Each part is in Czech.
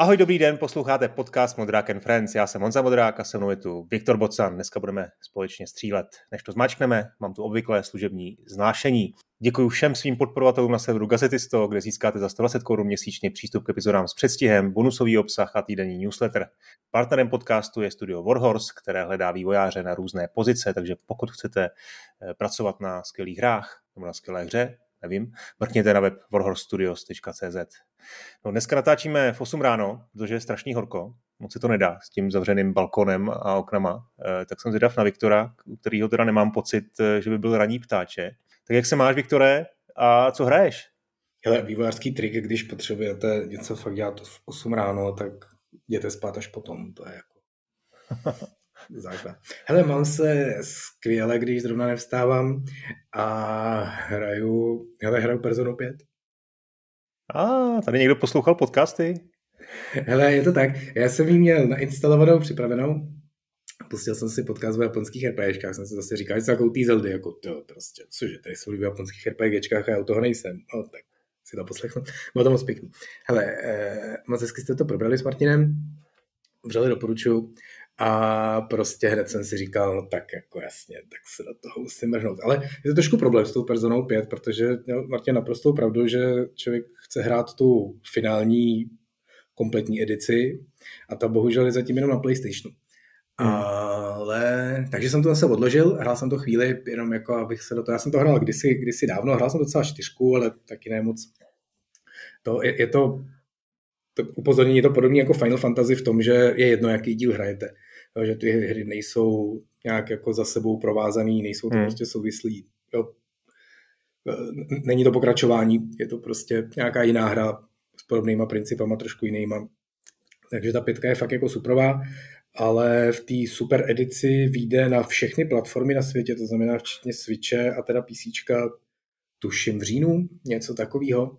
Ahoj, dobrý den, posloucháte podcast Modrák and Friends. Já jsem Honza Modrák a se mnou je tu Viktor Bocan. Dneska budeme společně střílet. Než to zmáčkneme, mám tu obvyklé služební znášení. Děkuji všem svým podporovatelům na serveru Gazetisto, kde získáte za 120 korun měsíčně přístup k epizodám s předstihem, bonusový obsah a týdenní newsletter. Partnerem podcastu je studio Warhorse, které hledá vývojáře na různé pozice, takže pokud chcete eh, pracovat na skvělých hrách nebo na skvělé hře, nevím, mrkněte na web warhorstudios.cz. No, dneska natáčíme v 8 ráno, protože je strašný horko, moc se to nedá s tím zavřeným balkonem a oknama, e, tak jsem zvědav na Viktora, u kterého teda nemám pocit, eh, že by byl raní ptáče. Tak jak se máš, Viktore, a co hraješ? Hele, vývojářský trik, když potřebujete něco fakt dělat v 8 ráno, tak jděte spát až potom, to je jako základ. Hele, mám se skvěle, když zrovna nevstávám a hraju, hele, hraju Personu 5. A ah, tady někdo poslouchal podcasty? Hele, je to tak. Já jsem jí měl nainstalovanou, připravenou. Pustil jsem si podcast o japonských RPGčkách, jsem si zase říkal, že se jako té Zeldy, jako to prostě, cože, tady jsou v japonských RPGčkách a já u toho nejsem. No, tak si to poslechnu. Bylo to moc pěkný. Hele, eh, moc hezky jste to probrali s Martinem, vřele doporučuju. A prostě hned jsem si říkal, no tak jako jasně, tak se do toho musím mrhnout. Ale je to trošku problém s tou personou 5, protože měl Martin naprostou pravdu, že člověk chce hrát tu finální kompletní edici a ta bohužel je zatím jenom na PlayStationu. Hmm. Ale, takže jsem to zase odložil, hrál jsem to chvíli, jenom jako abych se do toho, já jsem to hrál kdysi, kdysi dávno, hrál jsem docela čtyřku, ale taky ne moc. To, je, je to, to upozornění je to podobné jako Final Fantasy v tom, že je jedno, jaký díl hrajete že ty hry nejsou nějak jako za sebou provázaný, nejsou to hmm. prostě souvislí. Jo. Není to pokračování, je to prostě nějaká jiná hra s podobnýma principama, trošku jinýma. Takže ta pětka je fakt jako suprová, ale v té super edici vyjde na všechny platformy na světě, to znamená včetně Switche a teda PC, tuším v říjnu, něco takového.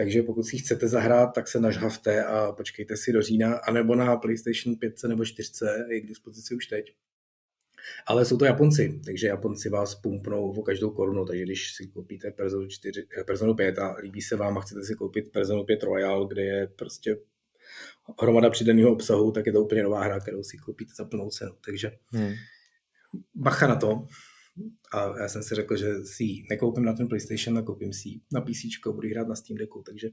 Takže pokud si chcete zahrát, tak se nažhavte a počkejte si do října, anebo na PlayStation 5 nebo 4 je k dispozici už teď. Ale jsou to Japonci, takže Japonci vás pumpnou o každou korunu, takže když si koupíte Personu, 4, eh, Personu 5 a líbí se vám a chcete si koupit Personu 5 Royal, kde je prostě hromada přidaného obsahu, tak je to úplně nová hra, kterou si koupíte za plnou cenu. Takže hmm. bacha na to. A já jsem si řekl, že si ji nekoupím na ten PlayStation, a koupím si ji na PC, budu hrát na Steam Decku, takže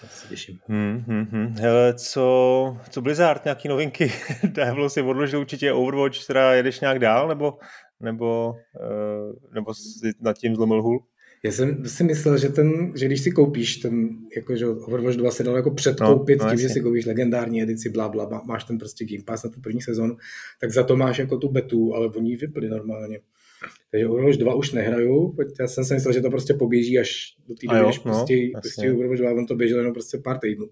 to se těším. Hmm, hmm, hmm. Hele, co, co Blizzard, nějaký novinky? Devil si odložil určitě Overwatch, teda jedeš nějak dál, nebo, nebo, uh, nebo si nad tím zlomil hůl? Já jsem si myslel, že, ten, že když si koupíš ten, jako, že Overwatch 2 se dal jako předkoupit no, no, tím, jasně. že si koupíš legendární edici, bla, bla, máš ten prostě Game Pass na tu první sezonu, tak za to máš jako tu betu, ale oni vypli normálně. Takže Overwatch 2 už nehraju, já jsem si myslel, že to prostě poběží až do té doby, než no, pustí, pustí Overwatch 2, on to běžel jenom prostě pár týdnů.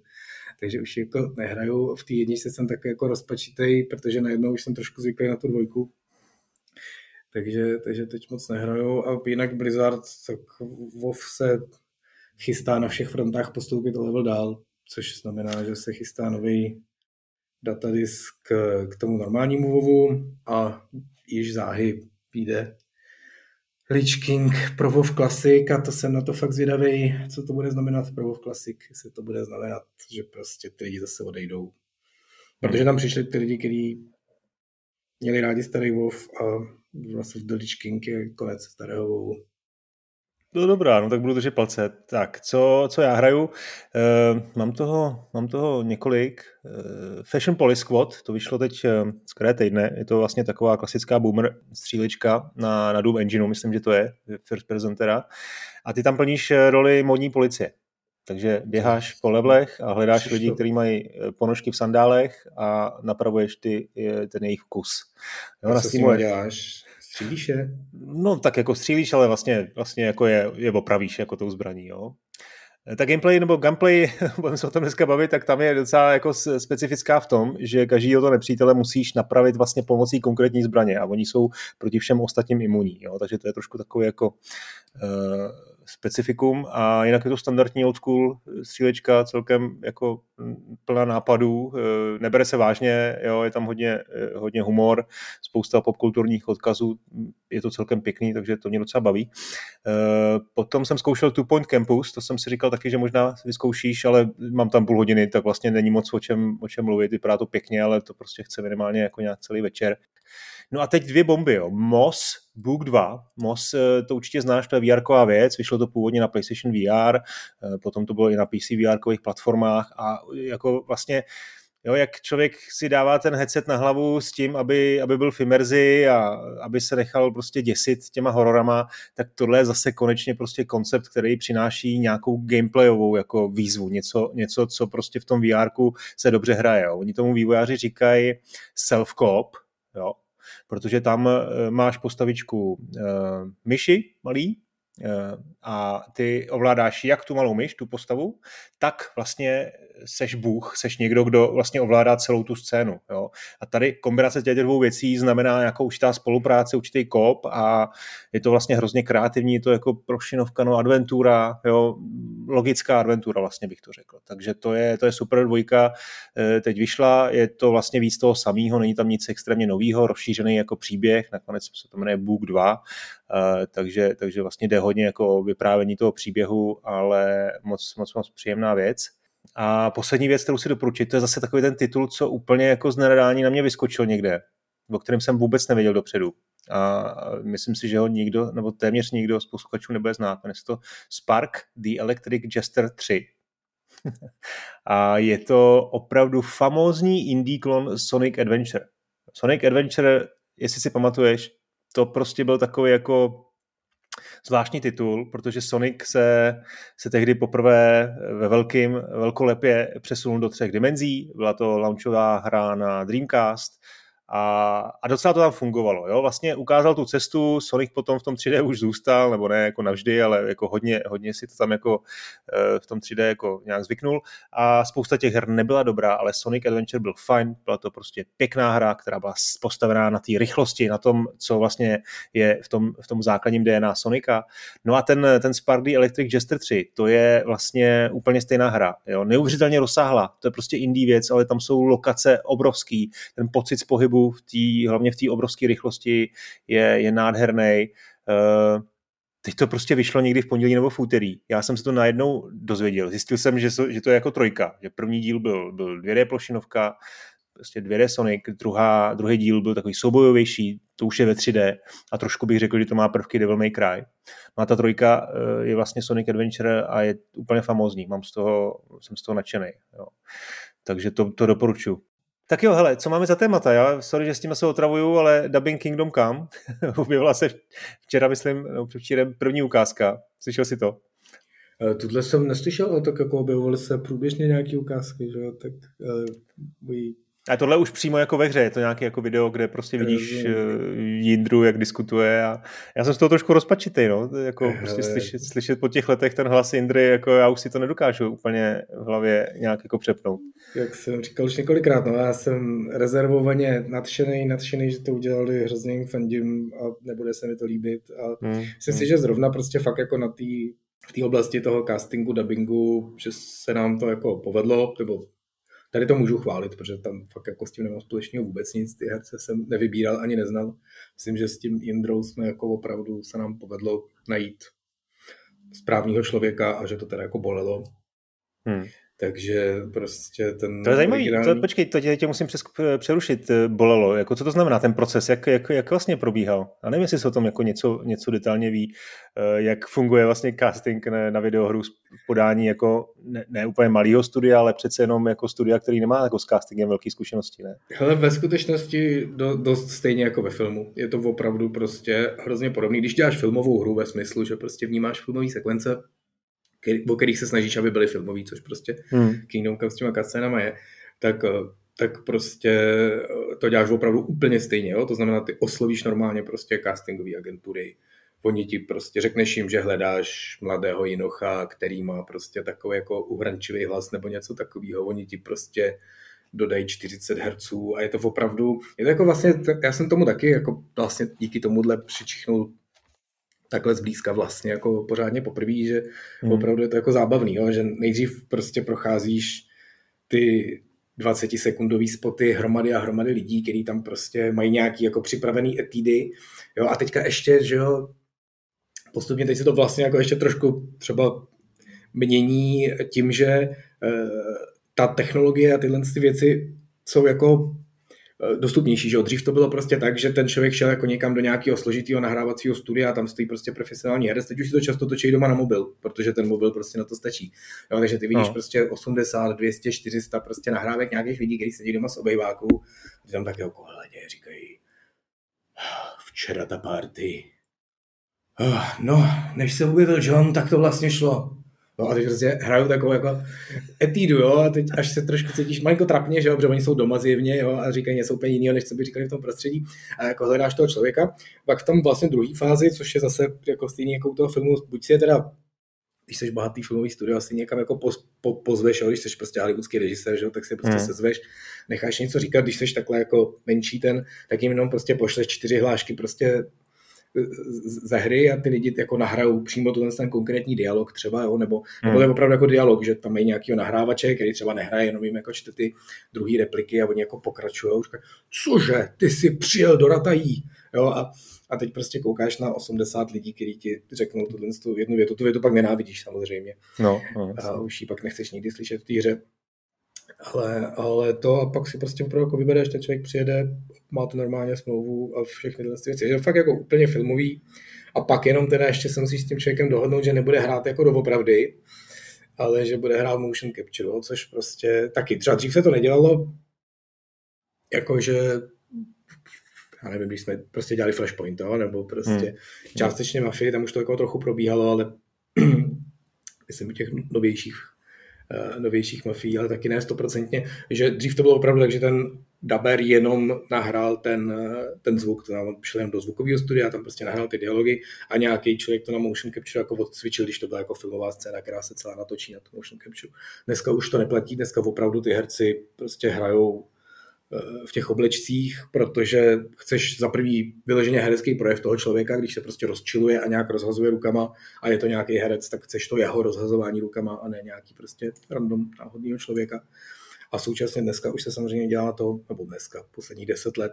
Takže už jako nehraju, v té jedničce jsem tak jako rozpačitej, protože najednou už jsem trošku zvyklý na tu dvojku. Takže, takže teď moc nehraju a jinak Blizzard, tak WoW se chystá na všech frontách postoupit level dál, což znamená, že se chystá nový datadisk k tomu normálnímu WoWu a již záhy vyjde Lich King pro WoW Classic a to jsem na to fakt zvědavý, co to bude znamenat pro WoW Classic, jestli to bude znamenat, že prostě ty lidi zase odejdou. Protože tam přišli ty lidi, kteří měli rádi starý WoW a vlastně The Lich King je konec starého WoWu. No dobrá, no tak budu držet palce. Tak, co, co já hraju? E, mám, toho, mám toho několik. E, Fashion Police Squad, to vyšlo teď e, z které týdne. Je to vlastně taková klasická boomer střílička na, na Doom Engineu, myslím, že to je, first person teda. A ty tam plníš roli modní policie. Takže běháš po levelech a hledáš lidi, kteří mají ponožky v sandálech a napravuješ ty, ten jejich kus. Jo, a co s tím děláš? Střílíš je? No tak jako střílíš, ale vlastně, vlastně jako je, je opravíš jako tou zbraní, jo. Ta gameplay nebo gameplay, budeme se o tom dneska bavit, tak tam je docela jako specifická v tom, že každý to nepřítele musíš napravit vlastně pomocí konkrétní zbraně a oni jsou proti všem ostatním imunní, jo? takže to je trošku takový jako uh, specifikum a jinak je to standardní old school střílečka, celkem jako plná nápadů, nebere se vážně, jo, je tam hodně, hodně humor, spousta popkulturních odkazů, je to celkem pěkný, takže to mě docela baví. Potom jsem zkoušel Two Point Campus, to jsem si říkal taky, že možná vyzkoušíš, ale mám tam půl hodiny, tak vlastně není moc o čem, o čem mluvit, vypadá to pěkně, ale to prostě chce minimálně jako nějak celý večer. No a teď dvě bomby, jo. MOS Book 2. MOS, eh, to určitě znáš, to je vr věc, vyšlo to původně na PlayStation VR, eh, potom to bylo i na PC vr platformách a jako vlastně Jo, jak člověk si dává ten headset na hlavu s tím, aby, aby byl v imerzi a aby se nechal prostě děsit těma hororama, tak tohle je zase konečně prostě koncept, který přináší nějakou gameplayovou jako výzvu, něco, něco co prostě v tom VR se dobře hraje. Jo. Oni tomu vývojáři říkají self-cop, jo, protože tam eh, máš postavičku uh, myši malý, Eh, a ty ovládáš jak tu malou myš, tu postavu, tak vlastně seš Bůh, seš někdo, kdo vlastně ovládá celou tu scénu. Jo? A tady kombinace těch dvou věcí znamená nějakou určitá spolupráce, určitý kop a je to vlastně hrozně kreativní, je to jako prošinovka, no adventura, jo? logická adventura vlastně bych to řekl. Takže to je, to je super dvojka, eh, teď vyšla, je to vlastně víc toho samého, není tam nic extrémně nového, rozšířený jako příběh, nakonec se to jmenuje Book 2, eh, takže, takže vlastně jde hodně jako vyprávění toho příběhu, ale moc, moc, moc příjemná věc. A poslední věc, kterou si doporučit, to je zase takový ten titul, co úplně jako z neradání na mě vyskočil někde, o kterém jsem vůbec nevěděl dopředu. A myslím si, že ho nikdo, nebo téměř nikdo z posluchačů nebude znát. Se to Spark The Electric Jester 3. a je to opravdu famózní indie klon Sonic Adventure. Sonic Adventure, jestli si pamatuješ, to prostě byl takový jako zvláštní titul, protože Sonic se, se tehdy poprvé ve velkým, velkolepě přesunul do třech dimenzí. Byla to launchová hra na Dreamcast, a, a docela to tam fungovalo. Jo? Vlastně ukázal tu cestu, Sonic potom v tom 3D už zůstal, nebo ne jako navždy, ale jako hodně, hodně si to tam jako eh, v tom 3D jako nějak zvyknul. A spousta těch her nebyla dobrá, ale Sonic Adventure byl fajn, byla to prostě pěkná hra, která byla postavená na té rychlosti, na tom, co vlastně je v tom, v tom základním DNA Sonika. No a ten, ten Spardy Electric Jester 3, to je vlastně úplně stejná hra. Jo? Neuvěřitelně rozsáhla, to je prostě indie věc, ale tam jsou lokace obrovský, ten pocit z pohybu v tý, hlavně v té obrovské rychlosti je, je nádherný. Uh, teď to prostě vyšlo někdy v pondělí nebo v úterý. Já jsem se to najednou dozvěděl. Zjistil jsem, že, že to je jako trojka. Že první díl byl, byl 2D plošinovka, prostě 2D Sonic, druhá, druhý díl byl takový soubojovější, to už je ve 3D a trošku bych řekl, že to má prvky Devil May Cry. No a ta trojka eh, je vlastně Sonic Adventure a je úplně famózní, mám z toho, jsem z toho nadšený. Takže to, to doporučuji. Tak jo, hele, co máme za témata? Já, sorry, že s tím se otravuju, ale Dubbing Kingdom Come objevila se včera, myslím, no, včera první ukázka. Slyšel jsi to? Eh, tuhle jsem neslyšel, ale tak jako objevovaly se průběžně nějaké ukázky, že jo, tak uh, a tohle už přímo jako ve hře, je to nějaké jako video, kde prostě vidíš uh, Jindru, jak diskutuje a já jsem z toho trošku rozpačitý, no, jako Hele. prostě slyšet, slyšet po těch letech ten hlas Jindry, jako já už si to nedokážu úplně v hlavě nějak jako přepnout. Jak jsem říkal už několikrát, no, já jsem rezervovaně nadšený, nadšený, že to udělali, hrozně jim fandím a nebude se mi to líbit a hmm. myslím hmm. si, že zrovna prostě fakt jako na té v té oblasti toho castingu, dubbingu, že se nám to jako povedlo, nebo Tady to můžu chválit, protože tam fakt jako s tím nemám společného vůbec nic. Ty herce jsem nevybíral ani neznal. Myslím, že s tím Indrou jsme jako opravdu se nám povedlo najít správního člověka a že to teda jako bolelo. Hmm. Takže prostě ten... To je zajímavý, originální... to, počkej, to tě, tě musím přes, přerušit, eh, bolelo, jako co to znamená ten proces, jak, jak, jak vlastně probíhal? A nevím, jestli se o tom jako něco, něco detailně ví, eh, jak funguje vlastně casting na, na videohru v podání jako ne, ne úplně malého studia, ale přece jenom jako studia, který nemá jako s castingem velké zkušenosti, ne? Hele, ve skutečnosti do, dost stejně jako ve filmu. Je to opravdu prostě hrozně podobný. Když děláš filmovou hru ve smyslu, že prostě vnímáš filmové sekvence, o kterých se snažíš, aby byly filmový, což prostě hmm. Kingdom Come s těma cutscenama je, tak, eh, tak prostě eh, to děláš opravdu úplně stejně. Jo? To znamená, ty oslovíš normálně prostě castingové agentury, oni ti prostě řekneš jim, že hledáš mladého jinocha, který má prostě takový jako uhrančivý hlas nebo něco takového, oni ti prostě dodají 40 Hz a je to opravdu, je to jako vlastně, já jsem tomu taky jako vlastně díky tomuhle přičichnul takhle zblízka vlastně jako pořádně poprvé, že hmm. opravdu je to jako zábavný, jo? že nejdřív prostě procházíš ty 20 sekundový spoty hromady a hromady lidí, kteří tam prostě mají nějaký jako připravený etídy. Jo, a teďka ještě, že jo, postupně teď se to vlastně jako ještě trošku třeba mění tím, že e, ta technologie a tyhle ty věci jsou jako dostupnější. Že Dřív to bylo prostě tak, že ten člověk šel jako někam do nějakého složitého nahrávacího studia a tam stojí prostě profesionální herec. Teď už si to často točí doma na mobil, protože ten mobil prostě na to stačí. Jo, takže ty vidíš no. prostě 80, 200, 400 prostě nahrávek nějakých lidí, kteří sedí doma z obejváků a tam tak jako hledě říkají včera ta party. Oh, no, než se objevil John, tak to vlastně šlo. No a teď prostě hrajou takovou jako etídu, jo, a teď až se trošku cítíš malinko trapně, že jo, protože oni jsou doma zjevně, jo, a říkají něco úplně jiného, než co by říkali v tom prostředí, a jako hledáš toho člověka. Pak v tom vlastně druhé fázi, což je zase jako stejný jako u toho filmu, buď si je teda když jsi bohatý filmový studio, asi někam jako poz, po, pozveš, jo, když jsi prostě hollywoodský režisér, že jo, tak si prostě hmm. sezveš, necháš něco říkat, když jsi takhle jako menší ten, tak jim jenom prostě pošleš čtyři hlášky prostě ze hry a ty lidi jako nahrajou přímo ten, ten konkrétní dialog třeba, jo, nebo, hmm. nebo to je opravdu jako dialog, že tam mají nějakého nahrávače, který třeba nehraje, jenom jim jako čte ty druhé repliky a oni jako pokračují. Cože, ty jsi přijel do Ratají, jo, a, a teď prostě koukáš na 80 lidí, kteří ti řeknou tuhle tu jednu větu, tu větu pak nenávidíš samozřejmě. No, no, a už ji pak nechceš nikdy slyšet v té hře. Ale, ale to a pak si prostě opravdu jako vybereš, ten člověk přijede, máte normálně smlouvu a všechny tyhle věci. Je fakt jako úplně filmový. A pak jenom teda ještě se musíš s tím člověkem dohodnout, že nebude hrát jako doopravdy, ale že bude hrát motion capture, což prostě taky. Třeba dřív se to nedělalo, jakože já nevím, když jsme prostě dělali Flashpoint, jo, nebo prostě hmm. částečně Mafii, tam už to jako trochu probíhalo, ale myslím u těch novějších novějších mafií, ale taky ne stoprocentně, že dřív to bylo opravdu tak, že ten daber jenom nahrál ten, eh, ten zvuk, to on šel jen do zvukového studia, tam prostě nahrál ty dialogy a nějaký člověk to na motion capture jako odcvičil, když to byla jako filmová scéna, která se celá natočí na to motion capture. Dneska už to neplatí, dneska opravdu ty herci prostě hrajou v těch oblečcích, protože chceš za prvý vyloženě herecký projev toho člověka, když se prostě rozčiluje a nějak rozhazuje rukama a je to nějaký herec, tak chceš to jeho rozhazování rukama a ne nějaký prostě random náhodného člověka. A současně dneska už se samozřejmě dělá to, nebo dneska, poslední deset let,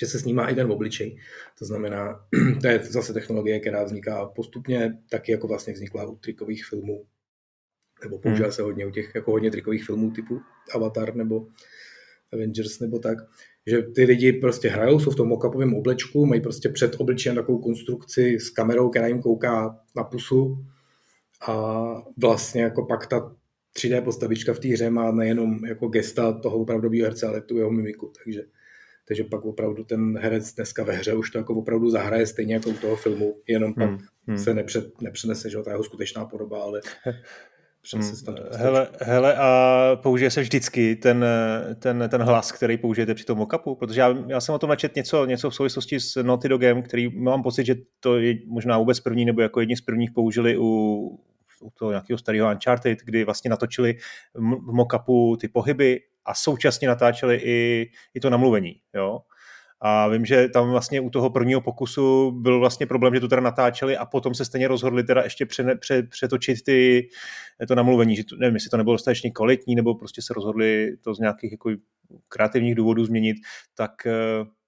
že se snímá i ten obličej. To znamená, to je zase technologie, která vzniká postupně, taky jako vlastně vznikla u trikových filmů, nebo používá hmm. se hodně u těch jako hodně trikových filmů typu Avatar nebo Avengers nebo tak, že ty lidi prostě hrajou, jsou v tom mockupovém oblečku, mají prostě před obličejem takovou konstrukci s kamerou, která jim kouká na pusu a vlastně jako pak ta 3D postavička v té hře má nejenom jako gesta toho opravdového herce, ale tu jeho mimiku, takže, takže pak opravdu ten herec dneska ve hře už to jako opravdu zahraje stejně jako u toho filmu, jenom pak hmm, hmm. se nepřed, nepřenese, že ta jeho skutečná podoba, ale Hmm. Hele, hele, a použije se vždycky ten, ten, ten hlas, který použijete při tom mockupu? Protože já, já jsem o tom načet něco, něco v souvislosti s Naughty Dogem, který mám pocit, že to je možná vůbec první, nebo jako jedni z prvních použili u, u toho nějakého starého Uncharted, kdy vlastně natočili v mockupu ty pohyby a současně natáčeli i, i to namluvení. Jo? A vím, že tam vlastně u toho prvního pokusu byl vlastně problém, že to teda natáčeli a potom se stejně rozhodli teda ještě pře, pře, přetočit ty, to namluvení, že to, nevím, jestli to nebylo dostatečně kvalitní, nebo prostě se rozhodli to z nějakých jako kreativních důvodů změnit, tak eh,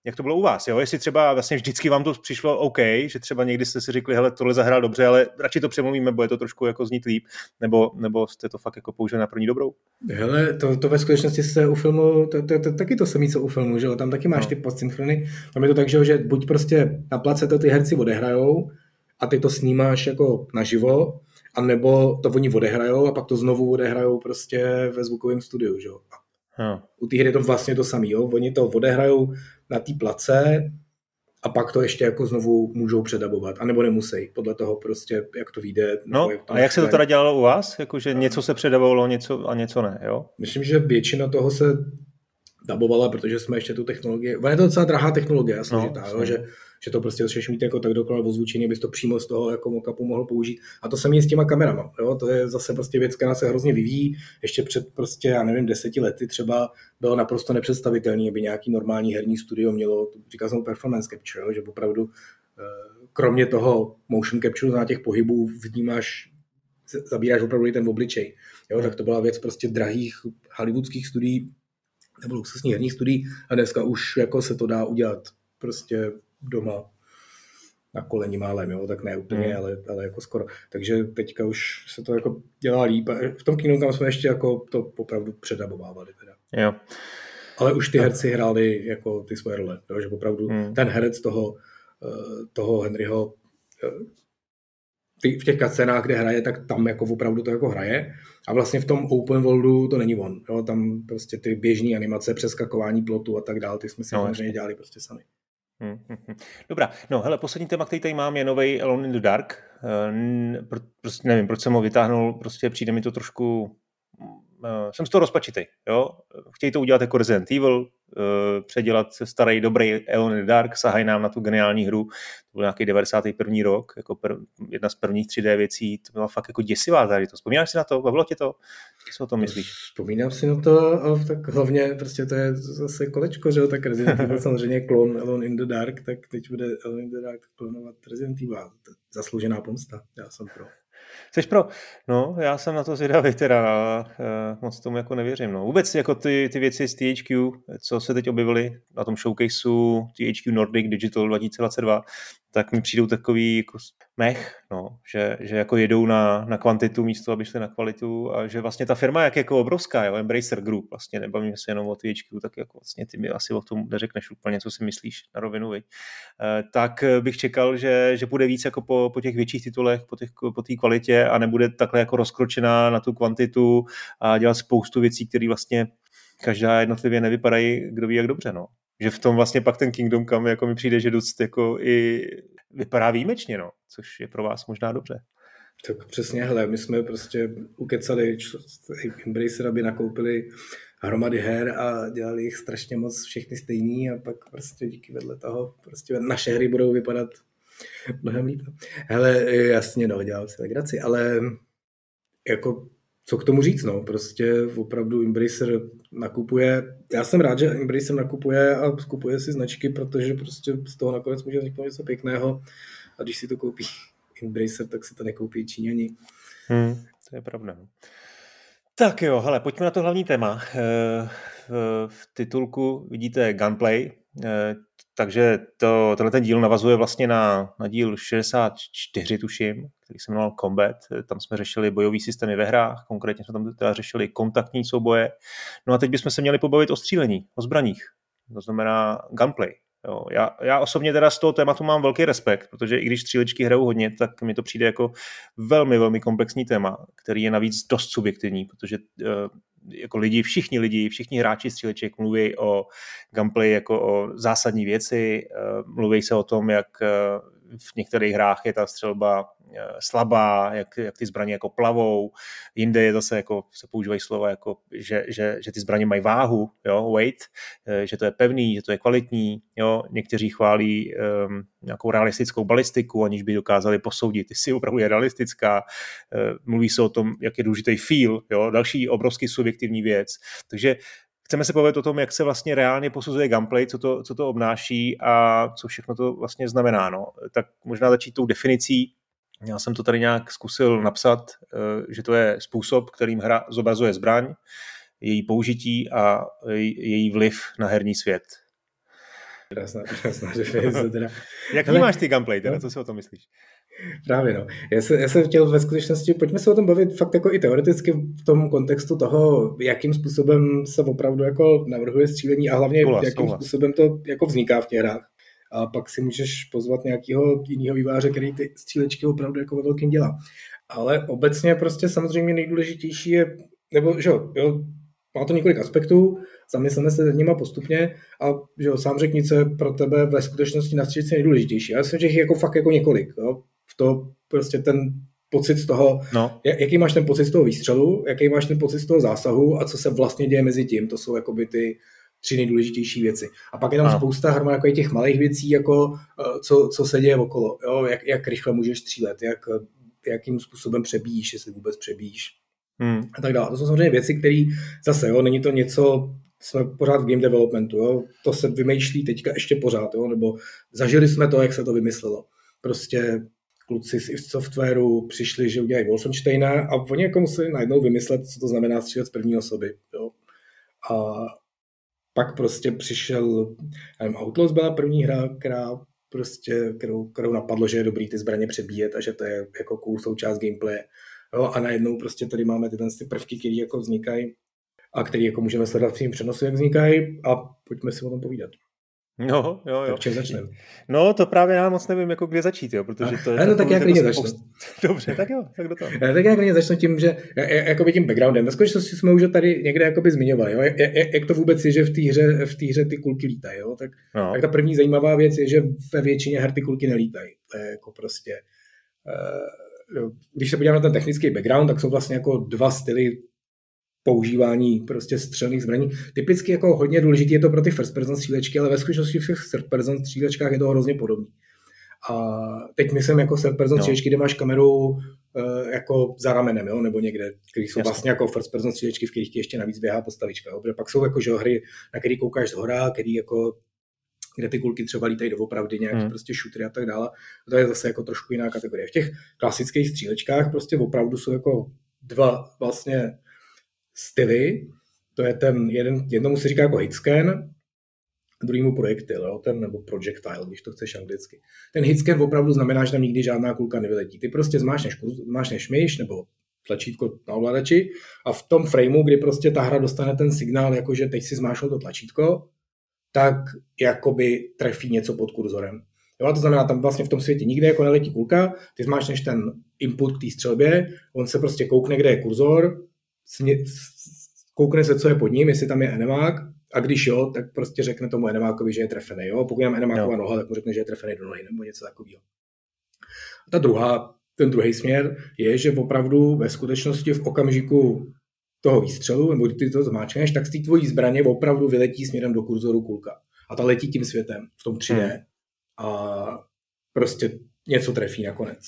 jak to bylo u vás, jo? Jestli třeba vlastně vždycky vám to přišlo OK, že třeba někdy jste si řekli, hele, tohle zahrál dobře, ale radši to přemluvíme, bo je to trošku jako znít líp, nebo, nebo jste to fakt jako použili na první dobrou? Hele, to, to ve skutečnosti se u filmu, to, to, to, taky to samé, co u filmu, že jo? Tam taky máš no. ty postsynchrony. Tam je to tak, že, že buď prostě na place to ty herci odehrajou a ty to snímáš jako naživo, a nebo to oni odehrajou a pak to znovu odehrajou prostě ve zvukovém studiu, že jo? U té hry je to vlastně to samé, jo? Oni to odehrajou na té place a pak to ještě jako znovu můžou předabovat, anebo nemusí, podle toho prostě, jak to vyjde. No jak to a jak se to teda dělalo u vás? Jakože něco se předabovalo něco a něco ne, jo? Myslím, že většina toho se dabovala, protože jsme ještě tu technologii, je to docela drahá technologie, složitá, no, jo, že že to prostě chceš mít jako tak dokonale ozvučení, abys to přímo z toho jako mockupu mohl použít. A to samé s těma kamerama. Jo? To je zase prostě věc, která se hrozně vyvíjí. Ještě před prostě, já nevím, deseti lety třeba bylo naprosto nepředstavitelné, aby nějaký normální herní studio mělo, říkal jsem performance capture, jo? že opravdu eh, kromě toho motion capture na těch pohybů vnímáš, zabíráš opravdu i ten obličej. Jo, tak to byla věc prostě drahých hollywoodských studií nebo luxusních herních studií a dneska už jako se to dá udělat prostě doma na koleni málem, jo, tak ne úplně, mm. ale, ale jako skoro. Takže teďka už se to jako dělá líp. V tom Kingdom Come jsme ještě jako to opravdu předabovávali teda. Jo. Ale už ty herci hráli jako ty svoje role, jo, že opravdu mm. ten herec toho, eh, toho Henryho eh, v těch scénách, kde hraje, tak tam jako opravdu to jako hraje. A vlastně v tom open worldu to není on. Jo? Tam prostě ty běžné animace, přeskakování plotu a tak dále, ty jsme si no, samozřejmě dělali prostě sami. Hmm, hmm, hmm. Dobrá, no hele, poslední téma, který tady mám, je nový Alone in the Dark. Uh, prostě nevím, proč jsem ho vytáhnul, prostě přijde mi to trošku, uh, jsem z toho rozpačitý, jo. Chtějí to udělat jako Resident Evil, předělat starý, dobrý the Dark, sahají nám na tu geniální hru, to byl nějaký 91. rok, jako prv, jedna z prvních 3D věcí, to byla fakt jako děsivá záležitost. Vzpomínáš si na to? Bavilo tě to? Co o tom myslíš? Vzpomínám si na to, tak hlavně prostě to je zase kolečko, že jo, tak Resident Evil samozřejmě klon Alone in the Dark, tak teď bude Alone in the Dark klonovat Resident Evil. Zasloužená pomsta, já jsem pro. Jsi pro? No, já jsem na to zvědavý teda, uh, moc tomu jako nevěřím. No. Vůbec jako ty, ty věci z THQ, co se teď objevily na tom showcaseu THQ Nordic Digital 2022, tak mi přijdou takový jako mech, no, že, že jako jedou na, na kvantitu místo, aby šli na kvalitu a že vlastně ta firma jak jako obrovská, jo, Embracer Group, vlastně nebavíme se jenom o THQ, tak jako vlastně ty mi asi o tom neřekneš úplně, co si myslíš na rovinu, viď? E, tak bych čekal, že, že bude víc jako po, po těch větších titulech, po té po kvalitě a nebude takhle jako rozkročená na tu kvantitu a dělat spoustu věcí, které vlastně každá jednotlivě nevypadají, kdo ví jak dobře, no že v tom vlastně pak ten Kingdom Come jako mi přijde, že dost jako i vypadá výjimečně, no, což je pro vás možná dobře. Tak přesně, hele, my jsme prostě ukecali Embracer, aby nakoupili hromady her a dělali jich strašně moc všechny stejný a pak prostě díky vedle toho prostě naše hry budou vypadat mnohem líp. Hele, jasně, no, dělám si legraci, ale jako co k tomu říct, no, prostě opravdu Embracer nakupuje, já jsem rád, že Embracer nakupuje a skupuje si značky, protože prostě z toho nakonec může vzniknout něco pěkného a když si to koupí Embracer, tak si to nekoupí Číňani. Hmm, to je pravda. No. Tak jo, hele, pojďme na to hlavní téma. Eh, v titulku vidíte gunplay, eh, takže to, tenhle ten díl navazuje vlastně na, na díl 64, tuším, který se jmenoval Combat. Tam jsme řešili bojový systémy ve hrách, konkrétně jsme tam teda řešili kontaktní souboje. No a teď bychom se měli pobavit o střílení, o zbraních. To znamená gunplay. Jo, já, já osobně teda z toho tématu mám velký respekt, protože i když střílečky hrajou hodně, tak mi to přijde jako velmi, velmi komplexní téma, který je navíc dost subjektivní, protože uh, jako lidi, všichni lidi, všichni hráči stříleček mluví o gameplay jako o zásadní věci, uh, mluví se o tom, jak uh, v některých hrách je ta střelba Eh, slabá, jak, jak ty zbraně jako plavou, jinde je zase jako, se používají slova jako, že, že, že ty zbraně mají váhu, jo, weight, eh, že to je pevný, že to je kvalitní, jo, někteří chválí um, nějakou realistickou balistiku, aniž by dokázali posoudit, jestli opravdu je realistická, uh, mluví se o tom, jak je důležitý feel, jo, další obrovský subjektivní věc, takže chceme se povědět o tom, jak se vlastně reálně posuzuje gameplay, co to, co to obnáší a co všechno to vlastně znamená. No. Tak možná začít tou definicí já jsem to tady nějak zkusil napsat, eh, že to je způsob, kterým hra zobrazuje zbraň, její použití a její vliv na herní svět. Krásná, krásná definice teda. Jak vnímáš ty gameplay, teda? No. co si o tom myslíš? Právě no. Já, se, já jsem chtěl ve skutečnosti, pojďme se o tom bavit fakt jako i teoreticky v tom kontextu toho, jakým způsobem se opravdu jako navrhuje střílení a hlavně souhlas, jakým souhlas. způsobem to jako vzniká v těch hrách a pak si můžeš pozvat nějakého jiného výváře, který ty střílečky opravdu jako ve velkým dělá. Ale obecně prostě samozřejmě nejdůležitější je, nebo že jo, jo má to několik aspektů, zamysleme se nad nima postupně a že jo, sám řekni, co je pro tebe ve skutečnosti na střílečce nejdůležitější. Já myslím, že jich jako fakt jako několik. Jo. V to prostě ten pocit z toho, no. jaký máš ten pocit z toho výstřelu, jaký máš ten pocit z toho zásahu a co se vlastně děje mezi tím. To jsou jakoby ty, tři nejdůležitější věci. A pak je tam ano. spousta hromad jako těch malých věcí, jako eh, co, co se děje okolo, jo? Jak, jak rychle můžeš střílet, jak, jakým způsobem přebíjíš, jestli vůbec přebíjíš hmm. a tak dále. To jsou samozřejmě věci, které zase, jo, není to něco, jsme pořád v game developmentu, jo? to se vymýšlí teďka ještě pořád, jo? nebo zažili jsme to, jak se to vymyslelo. prostě kluci z IF Softwareu přišli, že udělají Wolfensteina a oni jako museli najednou vymyslet, co to znamená střílet z první osoby. Jo. A pak prostě přišel, nevím, Outlaws byla první hra, která prostě, kterou, kterou napadlo, že je dobrý ty zbraně přebíjet a že to je jako cool součást gameplay. Jo, a najednou prostě tady máme tyhle ty prvky, které jako vznikají a které jako můžeme sledovat v přenosu, jak vznikají a pojďme si o tom povídat. No, jo, jo. Tak čem začneme? No, to právě já moc nevím, jako kde začít, jo, protože to je... no, tak jak klidně začnu. Dobře, tak jo, tak do toho. Tak já klidně začnu tím, že jakoby tím backgroundem. Ve skutečnosti jsme už tady někde jakoby zmiňovali, jo? Jak, jak, to vůbec je, že v té hře, v té hře ty kulky lítají, jo? Tak, no. tak ta první zajímavá věc je, že ve většině her ty kulky nelítají. To je jako prostě... Uh, když se podíváme na ten technický background, tak jsou vlastně jako dva styly používání prostě střelných zbraní. Typicky jako hodně důležité je to pro ty first person střílečky, ale ve skutečnosti v těch third person střílečkách je to hrozně podobný. A teď myslím jako third person no. střílečky, kde máš kameru uh, jako za ramenem, jo, nebo někde, které jsou Jasně. vlastně jako first person střílečky, v kterých ti ještě navíc běhá postavička. Jo. Protože pak jsou jako že, hry, na který koukáš z hora, který jako kde ty kulky třeba lítají doopravdy, nějaký hmm. prostě šutry a tak dále. To je zase jako trošku jiná kategorie. V těch klasických střílečkách prostě opravdu jsou jako dva vlastně styly. To je ten jeden, jednomu se říká jako hitscan, druhýmu projektil, jo, ten, nebo projectile, když to chceš anglicky. Ten hitscan opravdu znamená, že tam nikdy žádná kulka nevyletí. Ty prostě zmášneš, zmášneš myš nebo tlačítko na ovladači a v tom frameu, kdy prostě ta hra dostane ten signál, jako že teď si zmášel to tlačítko, tak jakoby trefí něco pod kurzorem. Jo, to znamená, tam vlastně v tom světě nikde jako neletí kulka, ty zmášneš ten input k té střelbě, on se prostě koukne, kde je kurzor, koukne se, co je pod ním, jestli tam je enemák, a když jo, tak prostě řekne tomu enemákovi, že je trefený. Jo? Pokud mám enemáková noha, tak mu řekne, že je trefený do nohy nebo něco takového. A ta druhá, ten druhý směr je, že opravdu ve skutečnosti v okamžiku toho výstřelu, nebo ty to zmáčkneš, tak z té tvojí zbraně opravdu vyletí směrem do kurzoru kulka. A ta letí tím světem v tom 3D. Hmm. A prostě něco trefí nakonec.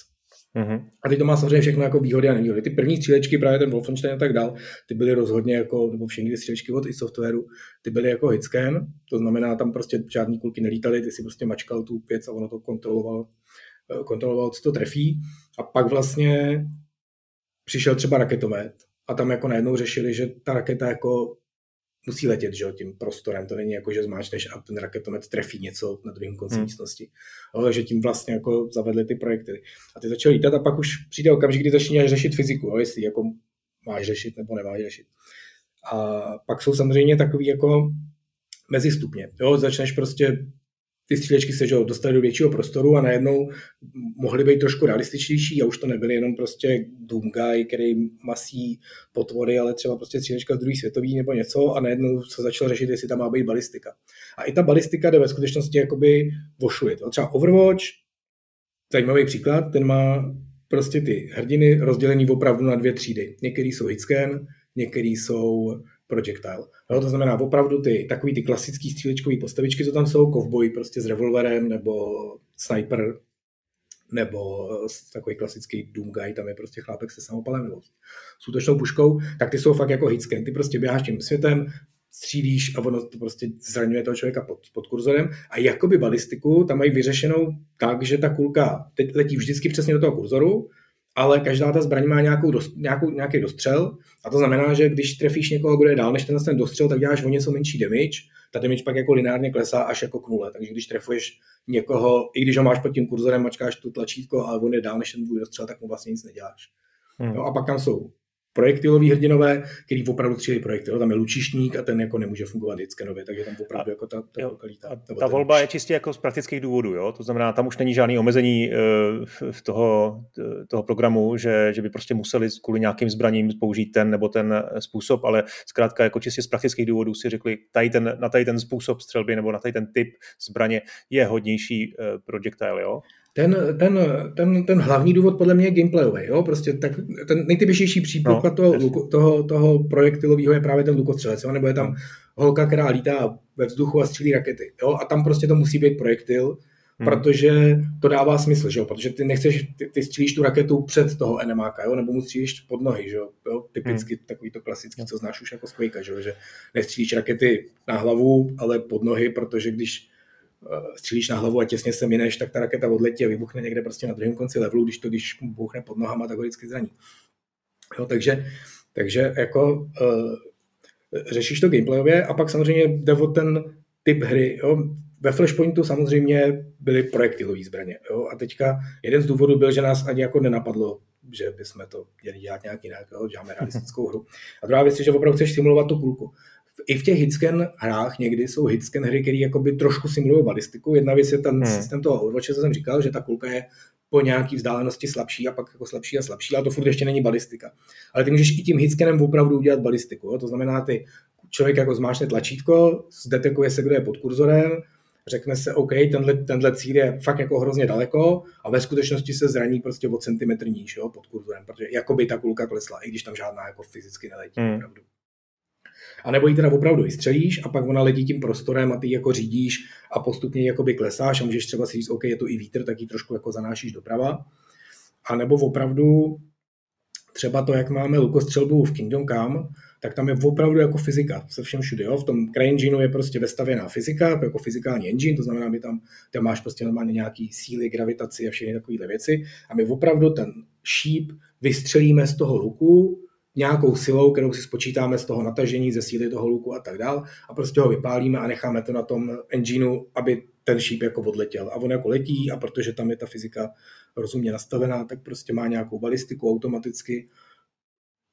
Mm-hmm. A teď to má samozřejmě všechno jako výhody a nevýhody. Ty první střílečky, právě ten Wolfenstein a tak dál, ty byly rozhodně jako, nebo všechny ty střílečky od i softwaru, ty byly jako hitscan, to znamená, tam prostě žádný kulky nelítaly, ty si prostě mačkal tu věc a ono to kontroloval, eh, kontroloval, co to trefí. A pak vlastně přišel třeba raketomet a tam jako najednou řešili, že ta raketa jako musí letět že, tím prostorem. To není jako, že zmáčneš a ten raketomet trefí něco na druhém konci hmm. místnosti. Ale takže tím vlastně jako zavedli ty projekty. A ty začaly lítat a pak už přijde okamžik, kdy začínáš řešit fyziku, jo, jestli jako máš řešit nebo nemáš řešit. A pak jsou samozřejmě takový jako mezistupně. Jo, začneš prostě ty střílečky se že, dostaly do většího prostoru a najednou mohly být trošku realističtější a už to nebyly jenom prostě Doom Guy, který masí potvory, ale třeba prostě střílečka z druhé světový nebo něco a najednou se začalo řešit, jestli tam má být balistika. A i ta balistika jde ve skutečnosti jakoby vošuje. Třeba Overwatch, zajímavý příklad, ten má prostě ty hrdiny rozdělený opravdu na dvě třídy. Některý jsou hitscan, některý jsou projectile. No, to znamená opravdu ty takový ty klasický střílečkový postavičky, co tam jsou, kovboj prostě s revolverem nebo sniper nebo takový klasický Doom Guy, tam je prostě chlápek se samopalem nebo s útočnou puškou, tak ty jsou fakt jako hitscan. Ty prostě běháš tím světem, střílíš a ono to prostě zraňuje toho člověka pod, pod kurzorem a jakoby balistiku tam mají vyřešenou tak, že ta kulka teď letí vždycky přesně do toho kurzoru ale každá ta zbraň má nějakou, dost, nějakou, nějaký dostřel a to znamená, že když trefíš někoho, kdo je dál než ten, ten dostřel, tak děláš o něco menší damage. Ta damage pak jako lineárně klesá až jako k nule, takže když trefuješ někoho, i když ho máš pod tím kurzorem, mačkáš tu tlačítko, ale on je dál než ten tvůj dostřel, tak mu vlastně nic neděláš. Hmm. No a pak tam jsou projektilový hrdinové, který opravdu střílí projektil. Tam je lučišník a ten jako nemůže fungovat hitscanově, takže tam opravdu jako ta, ta, lítá, ta ten... volba je čistě jako z praktických důvodů, jo? to znamená, tam už není žádný omezení uh, toho, toho programu, že, že by prostě museli kvůli nějakým zbraním použít ten nebo ten způsob, ale zkrátka jako čistě z praktických důvodů si řekli, tady ten, na tady ten způsob střelby nebo na tady ten typ zbraně je hodnější uh, projectile, jo? Ten, ten, ten, ten hlavní důvod podle mě je gameplayový. Jo? Prostě tak, ten nejtypičnější příklad no, toho, luko, toho, toho projektilového je právě ten lukostřelec, jo? nebo je tam holka, která lítá ve vzduchu a střílí rakety. Jo? A tam prostě to musí být projektil, hmm. protože to dává smysl, že jo? protože ty nechceš, ty, ty střílíš tu raketu před toho enemáka, jo? nebo mu střílíš pod nohy, že jo? jo? typicky hmm. takový to klasický, co znáš už jako z Quakea, že, jo? že nestřílíš rakety na hlavu, ale pod nohy, protože když střílíš na hlavu a těsně se mineš, tak ta raketa odletí a vybuchne někde prostě na druhém konci levelu, když to, když buchne pod nohama, tak ho vždycky zraní. Jo, takže, takže jako uh, řešíš to gameplayově a pak samozřejmě jde o ten typ hry. Jo. Ve Flashpointu samozřejmě byly projektilové zbraně. Jo. A teďka jeden z důvodů byl, že nás ani jako nenapadlo, že bychom to měli dělat nějak jinak, jo. děláme realistickou hru. A druhá věc je, že opravdu chceš simulovat tu půlku. I v těch hitscan hrách někdy jsou hitscan hry, které jakoby trošku simulují balistiku. Jedna věc je ten hmm. systém toho Overwatche, co jsem říkal, že ta kulka je po nějaký vzdálenosti slabší a pak jako slabší a slabší, ale to furt ještě není balistika. Ale ty můžeš i tím hitscanem opravdu udělat balistiku. Jo? To znamená, ty člověk jako zmášne tlačítko, zdetekuje se, kdo je pod kurzorem, řekne se, OK, tenhle, tenhle cíl je fakt jako hrozně daleko a ve skutečnosti se zraní prostě o centimetr níž jo, pod kurzorem, protože jako by ta kulka klesla, i když tam žádná jako fyzicky neletí. Hmm. Opravdu. A nebo ji teda opravdu vystřelíš a pak ona letí tím prostorem a ty jako řídíš a postupně jakoby klesáš a můžeš třeba si říct, OK, je to i vítr, tak ji trošku jako zanášíš doprava. A nebo opravdu třeba to, jak máme lukostřelbu v Kingdom Come, tak tam je opravdu jako fyzika se všem všude. Jo? V tom CryEngineu je prostě vestavěná fyzika, jako fyzikální engine, to znamená, že tam, tam máš prostě normálně nějaký síly, gravitaci a všechny takovéhle věci. A my opravdu ten šíp vystřelíme z toho luku, nějakou silou, kterou si spočítáme z toho natažení, ze síly toho luku a tak dál a prostě ho vypálíme a necháme to na tom engineu, aby ten šíp jako odletěl. A on jako letí a protože tam je ta fyzika rozumně nastavená, tak prostě má nějakou balistiku automaticky.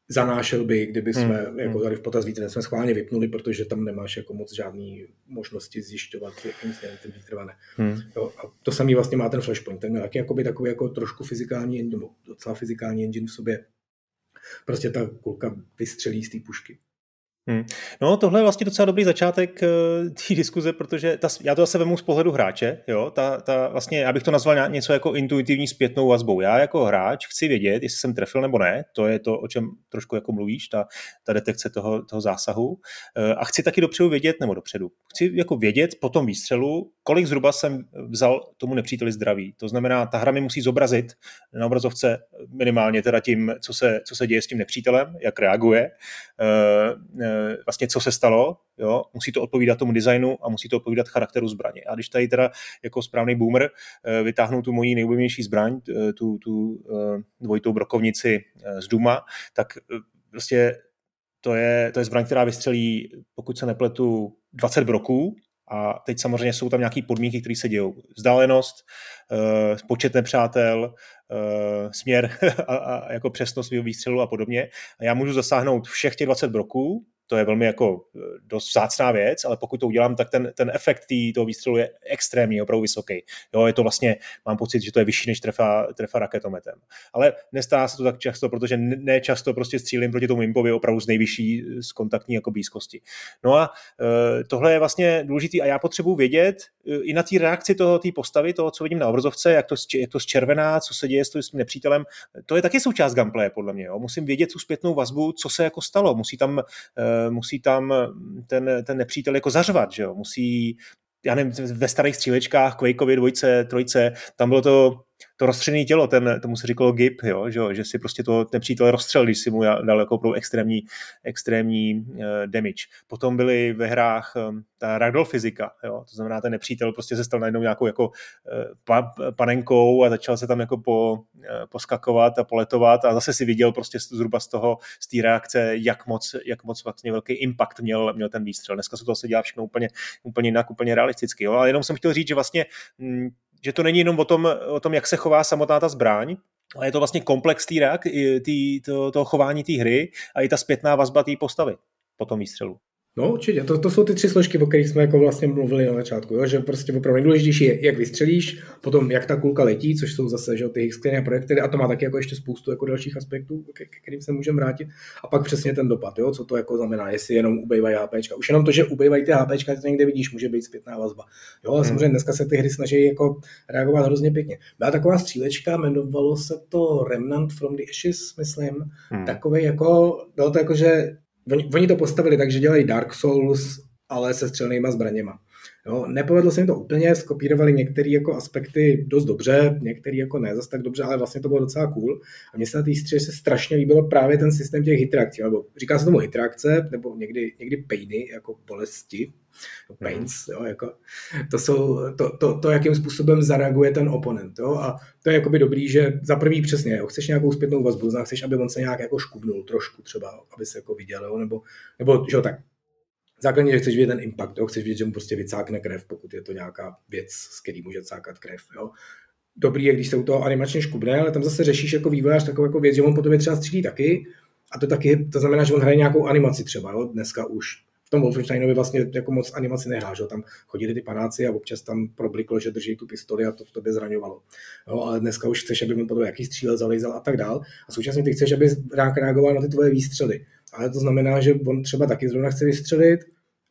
Zanášel by, kdyby jsme hmm. jako hmm. dali v potaz vítr, jsme schválně vypnuli, protože tam nemáš jako moc žádný možnosti zjišťovat, jakým směrem ten vítr vane. Hmm. Jo, a to samý vlastně má ten flashpoint, ten má taky jakoby takový jako trošku fyzikální, nebo docela fyzikální engine v sobě, prostě ta kulka vystřelí z té pušky. Hmm. No, tohle je vlastně docela dobrý začátek uh, té diskuze, protože ta, já to zase vemu z pohledu hráče, jo, ta, ta vlastně, abych to nazval něco jako intuitivní zpětnou vazbou. Já jako hráč chci vědět, jestli jsem trefil nebo ne, to je to, o čem trošku jako mluvíš, ta, ta detekce toho, toho zásahu. Uh, a chci taky dopředu vědět, nebo dopředu, chci jako vědět po tom výstřelu, kolik zhruba jsem vzal tomu nepříteli zdraví. To znamená, ta hra mi musí zobrazit na obrazovce minimálně teda tím, co se, co se děje s tím nepřítelem, jak reaguje, uh, vlastně co se stalo, jo, musí to odpovídat tomu designu a musí to odpovídat charakteru zbraně. A když tady teda jako správný boomer eh, vytáhnu tu moji nejoblíbenější zbraň, eh, tu, tu eh, dvojitou brokovnici z Duma, tak prostě to je, to je zbraň, která vystřelí, pokud se nepletu, 20 broků, a teď samozřejmě jsou tam nějaké podmínky, které se dějou. Vzdálenost, počet nepřátel, směr a, a jako přesnost výstřelu a podobně. A já můžu zasáhnout všech těch 20 broků, to je velmi jako eh, dost vzácná věc, ale pokud to udělám, tak ten, ten efekt tý, toho výstřelu je extrémně, opravdu vysoký. Jo, je to vlastně, mám pocit, že to je vyšší než trefa, trefa raketometem. Ale nestává se to tak často, protože ne často prostě střílím proti tomu impovi opravdu z nejvyšší, z kontaktní jako blízkosti. No a e, tohle je vlastně důležitý a já potřebuji vědět e, i na té reakci toho, té postavy, toho, co vidím na obrazovce, jak to, jak to zčervená, co se děje s tím nepřítelem, to je taky součást gameplaye, podle mě. Jo. Musím vědět tu zpětnou vazbu, co se jako stalo. Musí tam e, musí tam ten, ten nepřítel jako zařvat, že jo? musí já nevím, ve starých střílečkách, Quakeově dvojce, trojce, tam bylo to to rozstřené tělo, ten, tomu se říkalo GIP, jo, že, že si prostě to ten přítel rozstřel, když si mu dal jako pro extrémní, extrémní uh, damage. Potom byly ve hrách um, ta ragdoll fyzika, jo, to znamená, ten nepřítel prostě se stal najednou nějakou jako uh, pa, panenkou a začal se tam jako po, uh, poskakovat a poletovat a zase si viděl prostě zhruba z toho, z té reakce, jak moc, jak moc vlastně velký impact měl, měl ten výstřel. Dneska se to asi dělá všechno úplně, úplně jinak, úplně realisticky, jo, ale jenom jsem chtěl říct, že vlastně mm, že to není jenom o tom, o tom, jak se chová samotná ta zbraň, ale je to vlastně komplex tý reak, tý, to, toho chování té hry a i ta zpětná vazba té postavy po tom výstřelu. No určitě, to, to jsou ty tři složky, o kterých jsme jako vlastně mluvili na začátku, jo? že prostě opravdu nejdůležitější je, jak vystřelíš, potom jak ta kulka letí, což jsou zase že, ty Higgsky projekty, a to má taky jako ještě spoustu jako dalších aspektů, ke, ke kterým se můžeme vrátit, a pak přesně ten dopad, jo? co to jako znamená, jestli jenom ubejvají HP. Už jenom to, že ubejvají ty HP, to někde vidíš, může být zpětná vazba. Jo, ale hmm. samozřejmě dneska se ty hry snaží jako reagovat hrozně pěkně. Byla taková střílečka, jmenovalo se to Remnant from the Ashes, myslím, hmm. takový jako, bylo to jako, že Oni, oni to postavili tak, že dělají Dark Souls, ale se střelnýma zbraněma. Jo, nepovedlo se jim to úplně, skopírovali některé jako aspekty dost dobře, některé jako ne zase tak dobře, ale vlastně to bylo docela cool. A mně se na té střeše se strašně líbilo právě ten systém těch hitreakcí, nebo říká se tomu hitreakce, nebo někdy, někdy painy, jako bolesti, no, pains, jo, jako, to, jsou, to, to, to, jakým způsobem zareaguje ten oponent. Jo, a to je jakoby dobrý, že za prvý přesně, jo, chceš nějakou zpětnou vazbu, chceš, aby on se nějak jako škubnul trošku třeba, aby se jako viděl, jo, nebo, nebo že jo, tak základně, že chceš vidět ten impact, jo? chceš vidět, že mu prostě vycákne krev, pokud je to nějaká věc, z který může cákat krev. Jo? Dobrý je, když se u toho animačně škubne, ale tam zase řešíš jako vývojář takovou jako věc, že on po tobě třeba střílí taky, a to taky, to znamená, že on hraje nějakou animaci třeba, jo? dneska už. V tom Wolfensteinovi vlastně jako moc animaci nehrál, že? tam chodili ty panáci a občas tam probliklo, že drží tu pistoli a to v tobě zraňovalo. Jo? Ale dneska už chceš, aby on po tobě jaký střílel, zalejzal a tak dál. A současně ty chceš, aby reagoval na ty tvoje výstřely. Ale to znamená, že on třeba taky zrovna chce vystřelit,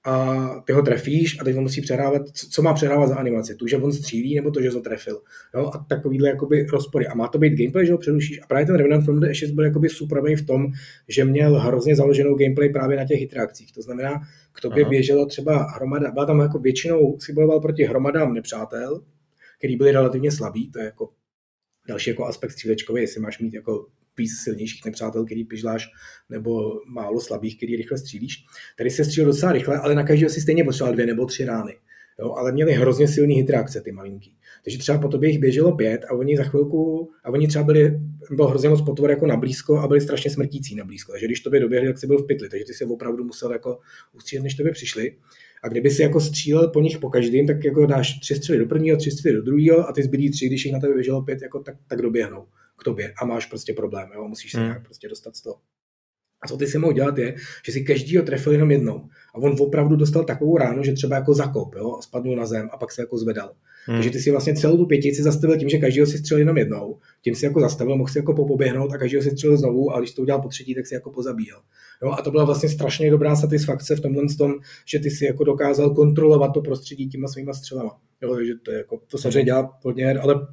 a ty ho trefíš a teď on musí přehrávat, co má přehrávat za animaci, tu, že on střílí nebo to, že to trefil. Jo? A takovýhle jakoby rozpory. A má to být gameplay, že ho přerušíš. A právě ten Revenant from the Ashes byl jakoby super v tom, že měl hrozně založenou gameplay právě na těch hitreakcích. To znamená, k tobě Aha. běželo třeba hromada, byla tam jako většinou si bojoval proti hromadám nepřátel, který byli relativně slabí, to je jako další jako aspekt střílečkový, jestli máš mít jako víc silnějších nepřátel, který pižláš, nebo málo slabých, který rychle střílíš. Tady se střílel docela rychle, ale na každého si stejně potřeboval dvě nebo tři rány. Jo, ale měli hrozně silný hitreakce, ty malinký. Takže třeba po tobě jich běželo pět a oni za chvilku, a oni třeba byli, bylo hrozně moc potvor jako na blízko a byli strašně smrtící na blízko. Takže když tobě doběhli, tak si byl v pytli, takže ty si opravdu musel jako ustřílet, než tobě přišli. A kdyby si jako střílel po nich po každém, tak jako dáš tři střely do prvního, tři střely do druhého a ty zbylí tři, když jich na tebe běželo pět, jako tak, tak doběhnou k tobě a máš prostě problém, jo? musíš se hmm. nějak prostě dostat z toho. A co ty si mohl dělat je, že si každýho trefil jenom jednou. A on opravdu dostal takovou ránu, že třeba jako zakop, jo, a spadnul na zem a pak se jako zvedal. Hmm. Takže ty si vlastně celou tu pětici zastavil tím, že každýho si střelil jenom jednou, tím si jako zastavil, mohl si jako popoběhnout a každýho si střelil znovu a když to udělal po třetí, tak si jako pozabíjel. Jo, a to byla vlastně strašně dobrá satisfakce v tomhle tom, že ty si jako dokázal kontrolovat to prostředí těma svýma střelama. Jo, takže to je jako, to samozřejmě dělá hodně, ale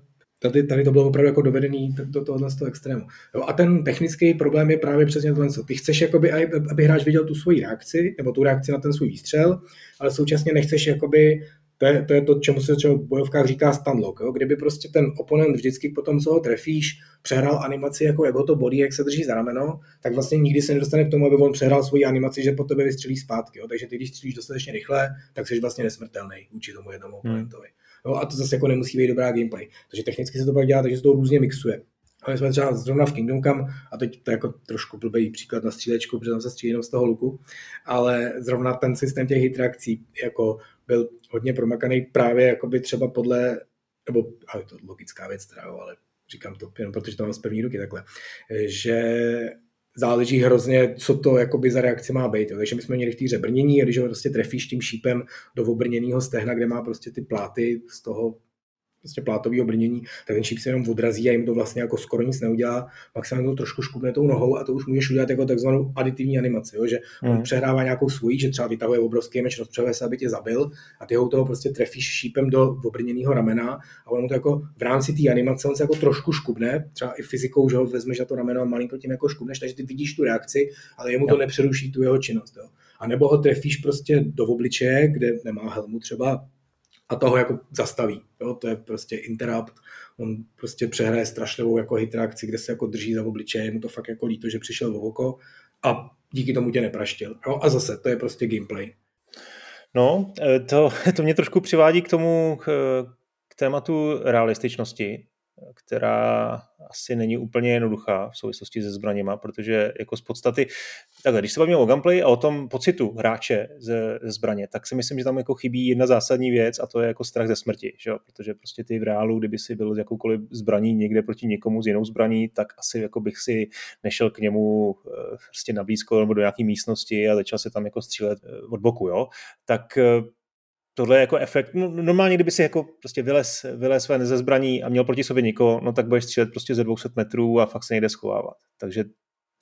Tady, tady to bylo opravdu jako dovedený do tohohle z toho extrému. Jo, a ten technický problém je právě přesně tohle. Ty chceš, jakoby, aby hráč viděl tu svoji reakci, nebo tu reakci na ten svůj výstřel, ale současně nechceš jakoby to je, to je to, čemu se třeba v bojovkách říká stunlock. Jo? Kdyby prostě ten oponent vždycky po tom, co ho trefíš, přehrál animaci, jako jak ho to bolí, jak se drží za rameno, tak vlastně nikdy se nedostane k tomu, aby on přehrál svoji animaci, že po tebe vystřelí zpátky. Jo? Takže ty, když střílíš dostatečně rychle, tak jsi vlastně nesmrtelný vůči tomu jednomu hmm. oponentovi. Hmm. Jo, a to zase jako nemusí být dobrá gameplay. Takže technicky se to pak dělá, takže se to různě mixuje. Ale jsme třeba zrovna v Kingdom Come, a teď to je jako trošku blbý příklad na střílečku, protože tam se střílí jenom z toho luku, ale zrovna ten systém těch hitreakcí jako byl hodně promakaný právě jakoby třeba podle, nebo ale to logická věc teda, ale říkám to jenom protože to mám z první ruky takhle, že záleží hrozně, co to jakoby za reakci má být. Jo. Takže my jsme měli v té brnění a když ho prostě trefíš tím šípem do obrněného stehna, kde má prostě ty pláty z toho prostě plátového brnění, tak ten šíp se jenom odrazí a jim to vlastně jako skoro nic neudělá. Maximálně to trošku škubne tou nohou a to už můžeš udělat jako takzvanou aditivní animaci, jo? že mm. on přehrává nějakou svoji, že třeba vytahuje obrovský meč, rozpřehuje se, aby tě zabil a ty ho toho prostě trefíš šípem do obrněného ramena a on to jako v rámci té animace on se jako trošku škubne, třeba i fyzikou, že ho vezmeš na to rameno a malinko tím jako škubneš, takže ty vidíš tu reakci, ale jemu to nepřeruší tu jeho činnost. Jo? A nebo ho trefíš prostě do obličeje, kde nemá helmu třeba a toho jako zastaví. Jo? To je prostě interrupt, on prostě přehraje strašlivou jako hitreakci, kde se jako drží za obličeje, mu to fakt jako líto, že přišel v oko a díky tomu tě nepraštil. Jo? A zase, to je prostě gameplay. No, eh, to, to mě trošku přivádí k tomu, k, k tématu realističnosti, která asi není úplně jednoduchá v souvislosti se zbraněma, protože jako z podstaty, takhle, když se bavíme o gameplay a o tom pocitu hráče ze, ze zbraně, tak si myslím, že tam jako chybí jedna zásadní věc a to je jako strach ze smrti, že jo? protože prostě ty v reálu, kdyby si byl jakoukoliv zbraní někde proti někomu s jinou zbraní, tak asi jako bych si nešel k němu eh, prostě na blízko nebo do nějaké místnosti a začal se tam jako střílet eh, od boku, jo? tak eh, tohle je jako efekt, no, normálně kdyby si jako prostě vylez, vylez ven ze zbraní a měl proti sobě nikoho, no tak budeš střílet prostě ze 200 metrů a fakt se nejde schovávat. Takže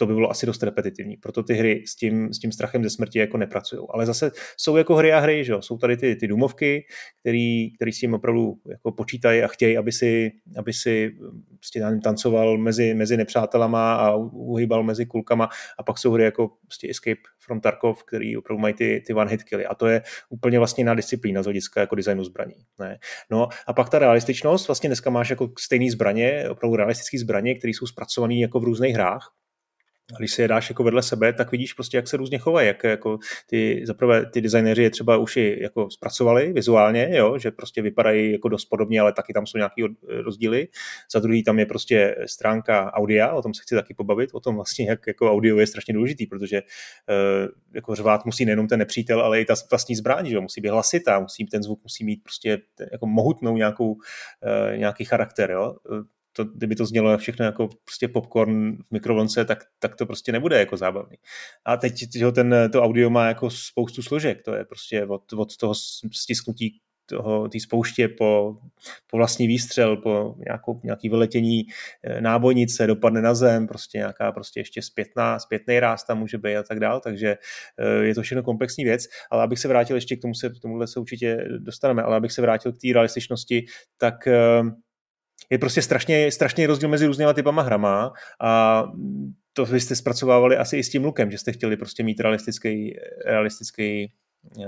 to by bylo asi dost repetitivní. Proto ty hry s tím, s tím strachem ze smrti jako nepracují. Ale zase jsou jako hry a hry, že jo? jsou tady ty, ty důmovky, který, který s tím opravdu jako počítají a chtějí, aby si, aby si prostě tancoval mezi, mezi nepřátelama a uhýbal mezi kulkama a pak jsou hry jako prostě Escape from Tarkov, který opravdu mají ty, ty one hit killy a to je úplně vlastně jiná disciplína z hlediska jako designu zbraní. Ne? No a pak ta realističnost, vlastně dneska máš jako stejný zbraně, opravdu realistické zbraně, které jsou zpracované jako v různých hrách, a když si je dáš jako vedle sebe, tak vidíš prostě, jak se různě chovají, jak jako ty, zaprvé ty designéři je třeba už i jako zpracovali vizuálně, jo, že prostě vypadají jako dost podobně, ale taky tam jsou nějaký rozdíly. Za druhý tam je prostě stránka audia, o tom se chci taky pobavit, o tom vlastně, jak jako audio je strašně důležitý, protože uh, jako řvát musí nejenom ten nepřítel, ale i ta vlastní zbraň, že jo, musí být hlasitá, musí, ten zvuk musí mít prostě jako mohutnou nějakou, uh, nějaký charakter, jo to, kdyby to znělo všechno jako prostě popcorn v mikrovlnce, tak, tak to prostě nebude jako zábavný. A teď ten, to audio má jako spoustu složek, to je prostě od, od toho stisknutí toho, té spouště po, po vlastní výstřel, po nějakou, nějaký vyletění eh, nábojnice, dopadne na zem, prostě nějaká prostě ještě zpětná, zpětný ráz tam může být a tak dál, takže eh, je to všechno komplexní věc, ale abych se vrátil ještě k tomu, se, tomuhle se určitě dostaneme, ale abych se vrátil k té realističnosti, tak eh, je prostě strašně, strašně rozdíl mezi různýma typama hrama a to vy jste zpracovávali asi i s tím lukem, že jste chtěli prostě mít realistický, realistický uh,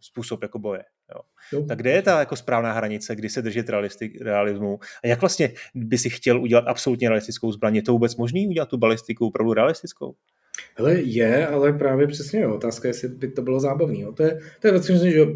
způsob jako boje. Jo. Jo. Tak kde je ta jako správná hranice, kdy se držet realistik, realismu? A jak vlastně by si chtěl udělat absolutně realistickou zbraň? Je to vůbec možný udělat tu balistiku opravdu realistickou? Hele, je, ale právě přesně jo. Otázka je, jestli by to bylo zábavný. Jo. To je, to je věc, že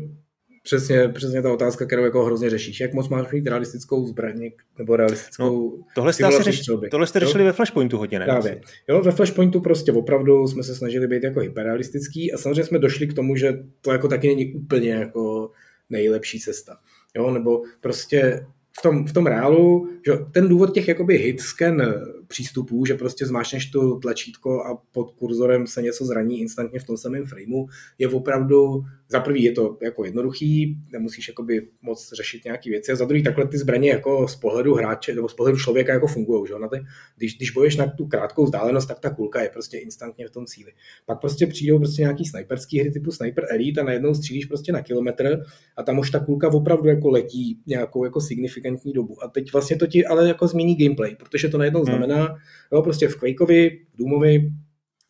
Přesně, přesně ta otázka, kterou jako hrozně řešíš. Jak moc máš mít realistickou zbraň nebo realistickou... No, tohle jste, asi řeš, tohle jste řešili ve Flashpointu hodně, ne? Právě. Jo, ve Flashpointu prostě opravdu jsme se snažili být jako hyperrealistický a samozřejmě jsme došli k tomu, že to jako taky není úplně jako nejlepší cesta. Jo, nebo prostě v tom, v tom reálu, že ten důvod těch jakoby hit scan přístupů, že prostě zmášneš tu tlačítko a pod kurzorem se něco zraní instantně v tom samém frameu, je opravdu, za prvý je to jako jednoduchý, nemusíš jakoby moc řešit nějaké věci a za druhý takhle ty zbraně jako z pohledu hráče nebo z pohledu člověka jako fungují. Že? Na ty, když, když boješ na tu krátkou vzdálenost, tak ta kulka je prostě instantně v tom cíli. Pak prostě přijdou prostě nějaký sniperský hry typu Sniper Elite a najednou střílíš prostě na kilometr a tam už ta kulka opravdu jako letí nějakou jako signifikantní dobu. A teď vlastně to ti ale jako změní gameplay, protože to najednou hmm. Znamená, jo, prostě v Quakeovi, v Doomovi,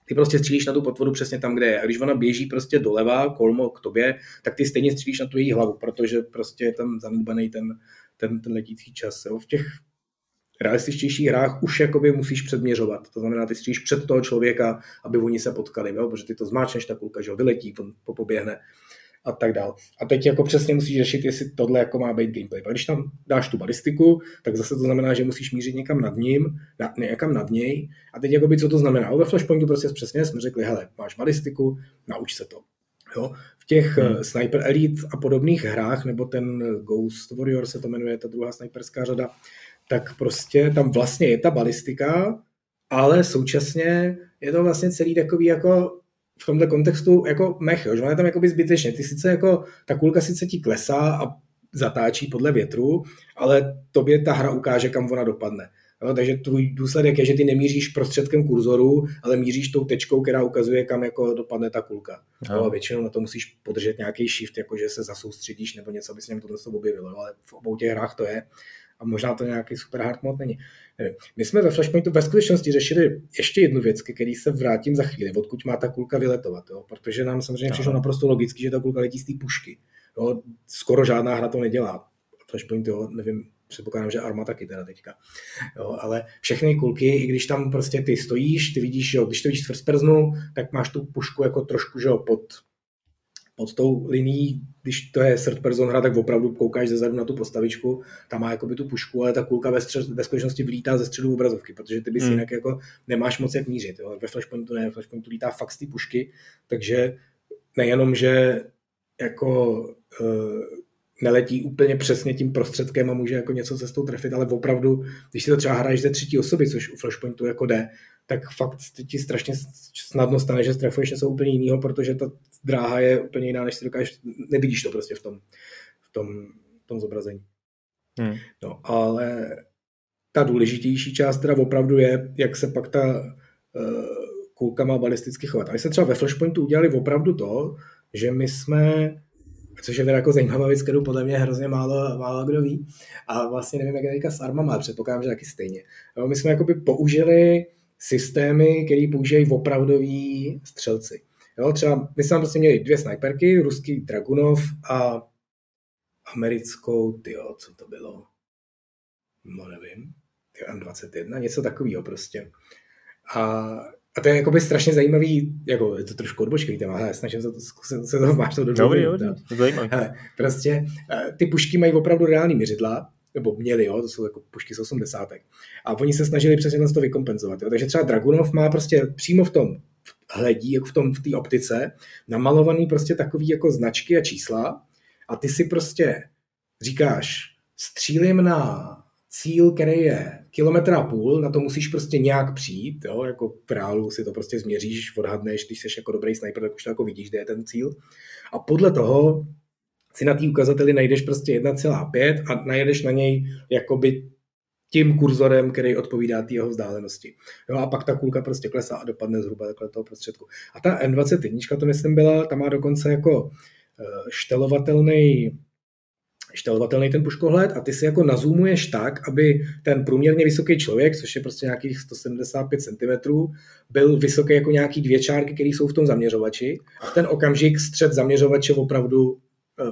ty prostě střílíš na tu potvoru přesně tam, kde je. A když ona běží prostě doleva, kolmo k tobě, tak ty stejně střílíš na tu její hlavu, protože prostě je tam zanedbaný ten, ten, ten letící čas. Jo. V těch realističtějších hrách už jakoby musíš předměřovat. To znamená, ty střílíš před toho člověka, aby oni se potkali, jo? protože ty to zmáčneš, ta kulka, že vyletí, on poběhne a tak dál. A teď jako přesně musíš řešit, jestli tohle jako má být gameplay. A když tam dáš tu balistiku, tak zase to znamená, že musíš mířit někam nad ním, na, někam nad něj. A teď jakoby, co to znamená? Ve Flashpointu prostě přesně jsme řekli, hele, máš balistiku, nauč se to. Jo? V těch hmm. uh, Sniper Elite a podobných hrách, nebo ten Ghost Warrior se to jmenuje, ta druhá sniperská řada, tak prostě tam vlastně je ta balistika, ale současně je to vlastně celý takový jako v tomto kontextu jako mech, jo, že on je tam jakoby zbytečně. Ty sice jako, ta kulka sice ti klesá a zatáčí podle větru, ale tobě ta hra ukáže, kam ona dopadne. Jo, takže tvůj důsledek je, že ty nemíříš prostředkem kurzoru, ale míříš tou tečkou, která ukazuje, kam jako dopadne ta kulka. No. A většinou na to musíš podržet nějaký shift, jakože se zasoustředíš nebo něco, aby se něm tohle objevilo. Ale v obou těch hrách to je. A možná to nějaký super hard mod není. My jsme ve Flashpointu ve skutečnosti řešili ještě jednu věc, ke který se vrátím za chvíli, odkud má ta kulka vyletovat, jo? protože nám samozřejmě přišlo naprosto logicky, že ta kulka letí z té pušky. Jo? Skoro žádná hra to nedělá. Flashpoint, jo, nevím, předpokládám, že Arma taky teda teďka. Jo, ale všechny kulky, i když tam prostě ty stojíš, ty vidíš, jo, když to vidíš z first personu, tak máš tu pušku jako trošku, že jo, pod, pod tou linií, když to je third person hra, tak opravdu koukáš zezadu na tu postavičku, tam má jakoby tu pušku, ale ta kulka ve, střed, ve skutečnosti vlítá ze středu obrazovky, protože ty bys hmm. jinak jako nemáš moc jak mířit. Jo. Ve Flashpointu ne, ve Flashpointu lítá fakt z té pušky, takže nejenom, že jako uh, neletí úplně přesně tím prostředkem a může jako něco cestou trefit, ale opravdu, když si to třeba hraješ ze třetí osoby, což u Flashpointu jako jde, tak fakt ti strašně snadno stane, že strefuješ něco úplně jiného, protože ta dráha je úplně jiná, než si dokážeš, nevidíš to prostě v tom, v tom, v tom zobrazení. Hmm. No, ale ta důležitější část teda opravdu je, jak se pak ta uh, kulkama balisticky chovat. A my jsme třeba ve Flashpointu udělali opravdu to, že my jsme což je teda jako zajímavá věc, kterou podle mě hrozně málo, málo kdo ví. A vlastně nevím, jak je teďka s armama, ale předpokládám, že taky stejně. No, my jsme jakoby použili systémy, které používají opravdoví střelci. Jo, třeba my jsme prostě měli dvě snajperky, ruský Dragunov a americkou, tyjo, co to bylo? No nevím, M21, něco takového prostě. A a to je jakoby strašně zajímavý, jako je to trošku odbočkový téma, ale snažím se to, se, se to máš to do Dobrý, dobrý, to zajímavý. Hele, prostě eh, ty pušky mají opravdu reální měřidla, nebo měli, jo, to jsou jako pušky z 80. A oni se snažili přesně to vykompenzovat. Jo. Takže třeba Dragunov má prostě přímo v tom hledí, jako v tom v té optice, namalovaný prostě takový jako značky a čísla a ty si prostě říkáš, střílím na cíl, který je kilometr a půl, na to musíš prostě nějak přijít, jo? jako v reálu si to prostě změříš, odhadneš, když jsi jako dobrý sniper, tak už to jako vidíš, kde je ten cíl. A podle toho si na té ukazateli najdeš prostě 1,5 a najedeš na něj jakoby tím kurzorem, který odpovídá té jeho vzdálenosti. Jo, a pak ta kulka prostě klesá a dopadne zhruba takhle toho prostředku. A ta M21, to myslím byla, ta má dokonce jako eh, štelovatelný štelovatelný ten puškohled a ty si jako nazumuješ tak, aby ten průměrně vysoký člověk, což je prostě nějakých 175 cm, byl vysoký jako nějaký dvě čárky, které jsou v tom zaměřovači a v ten okamžik střed zaměřovače opravdu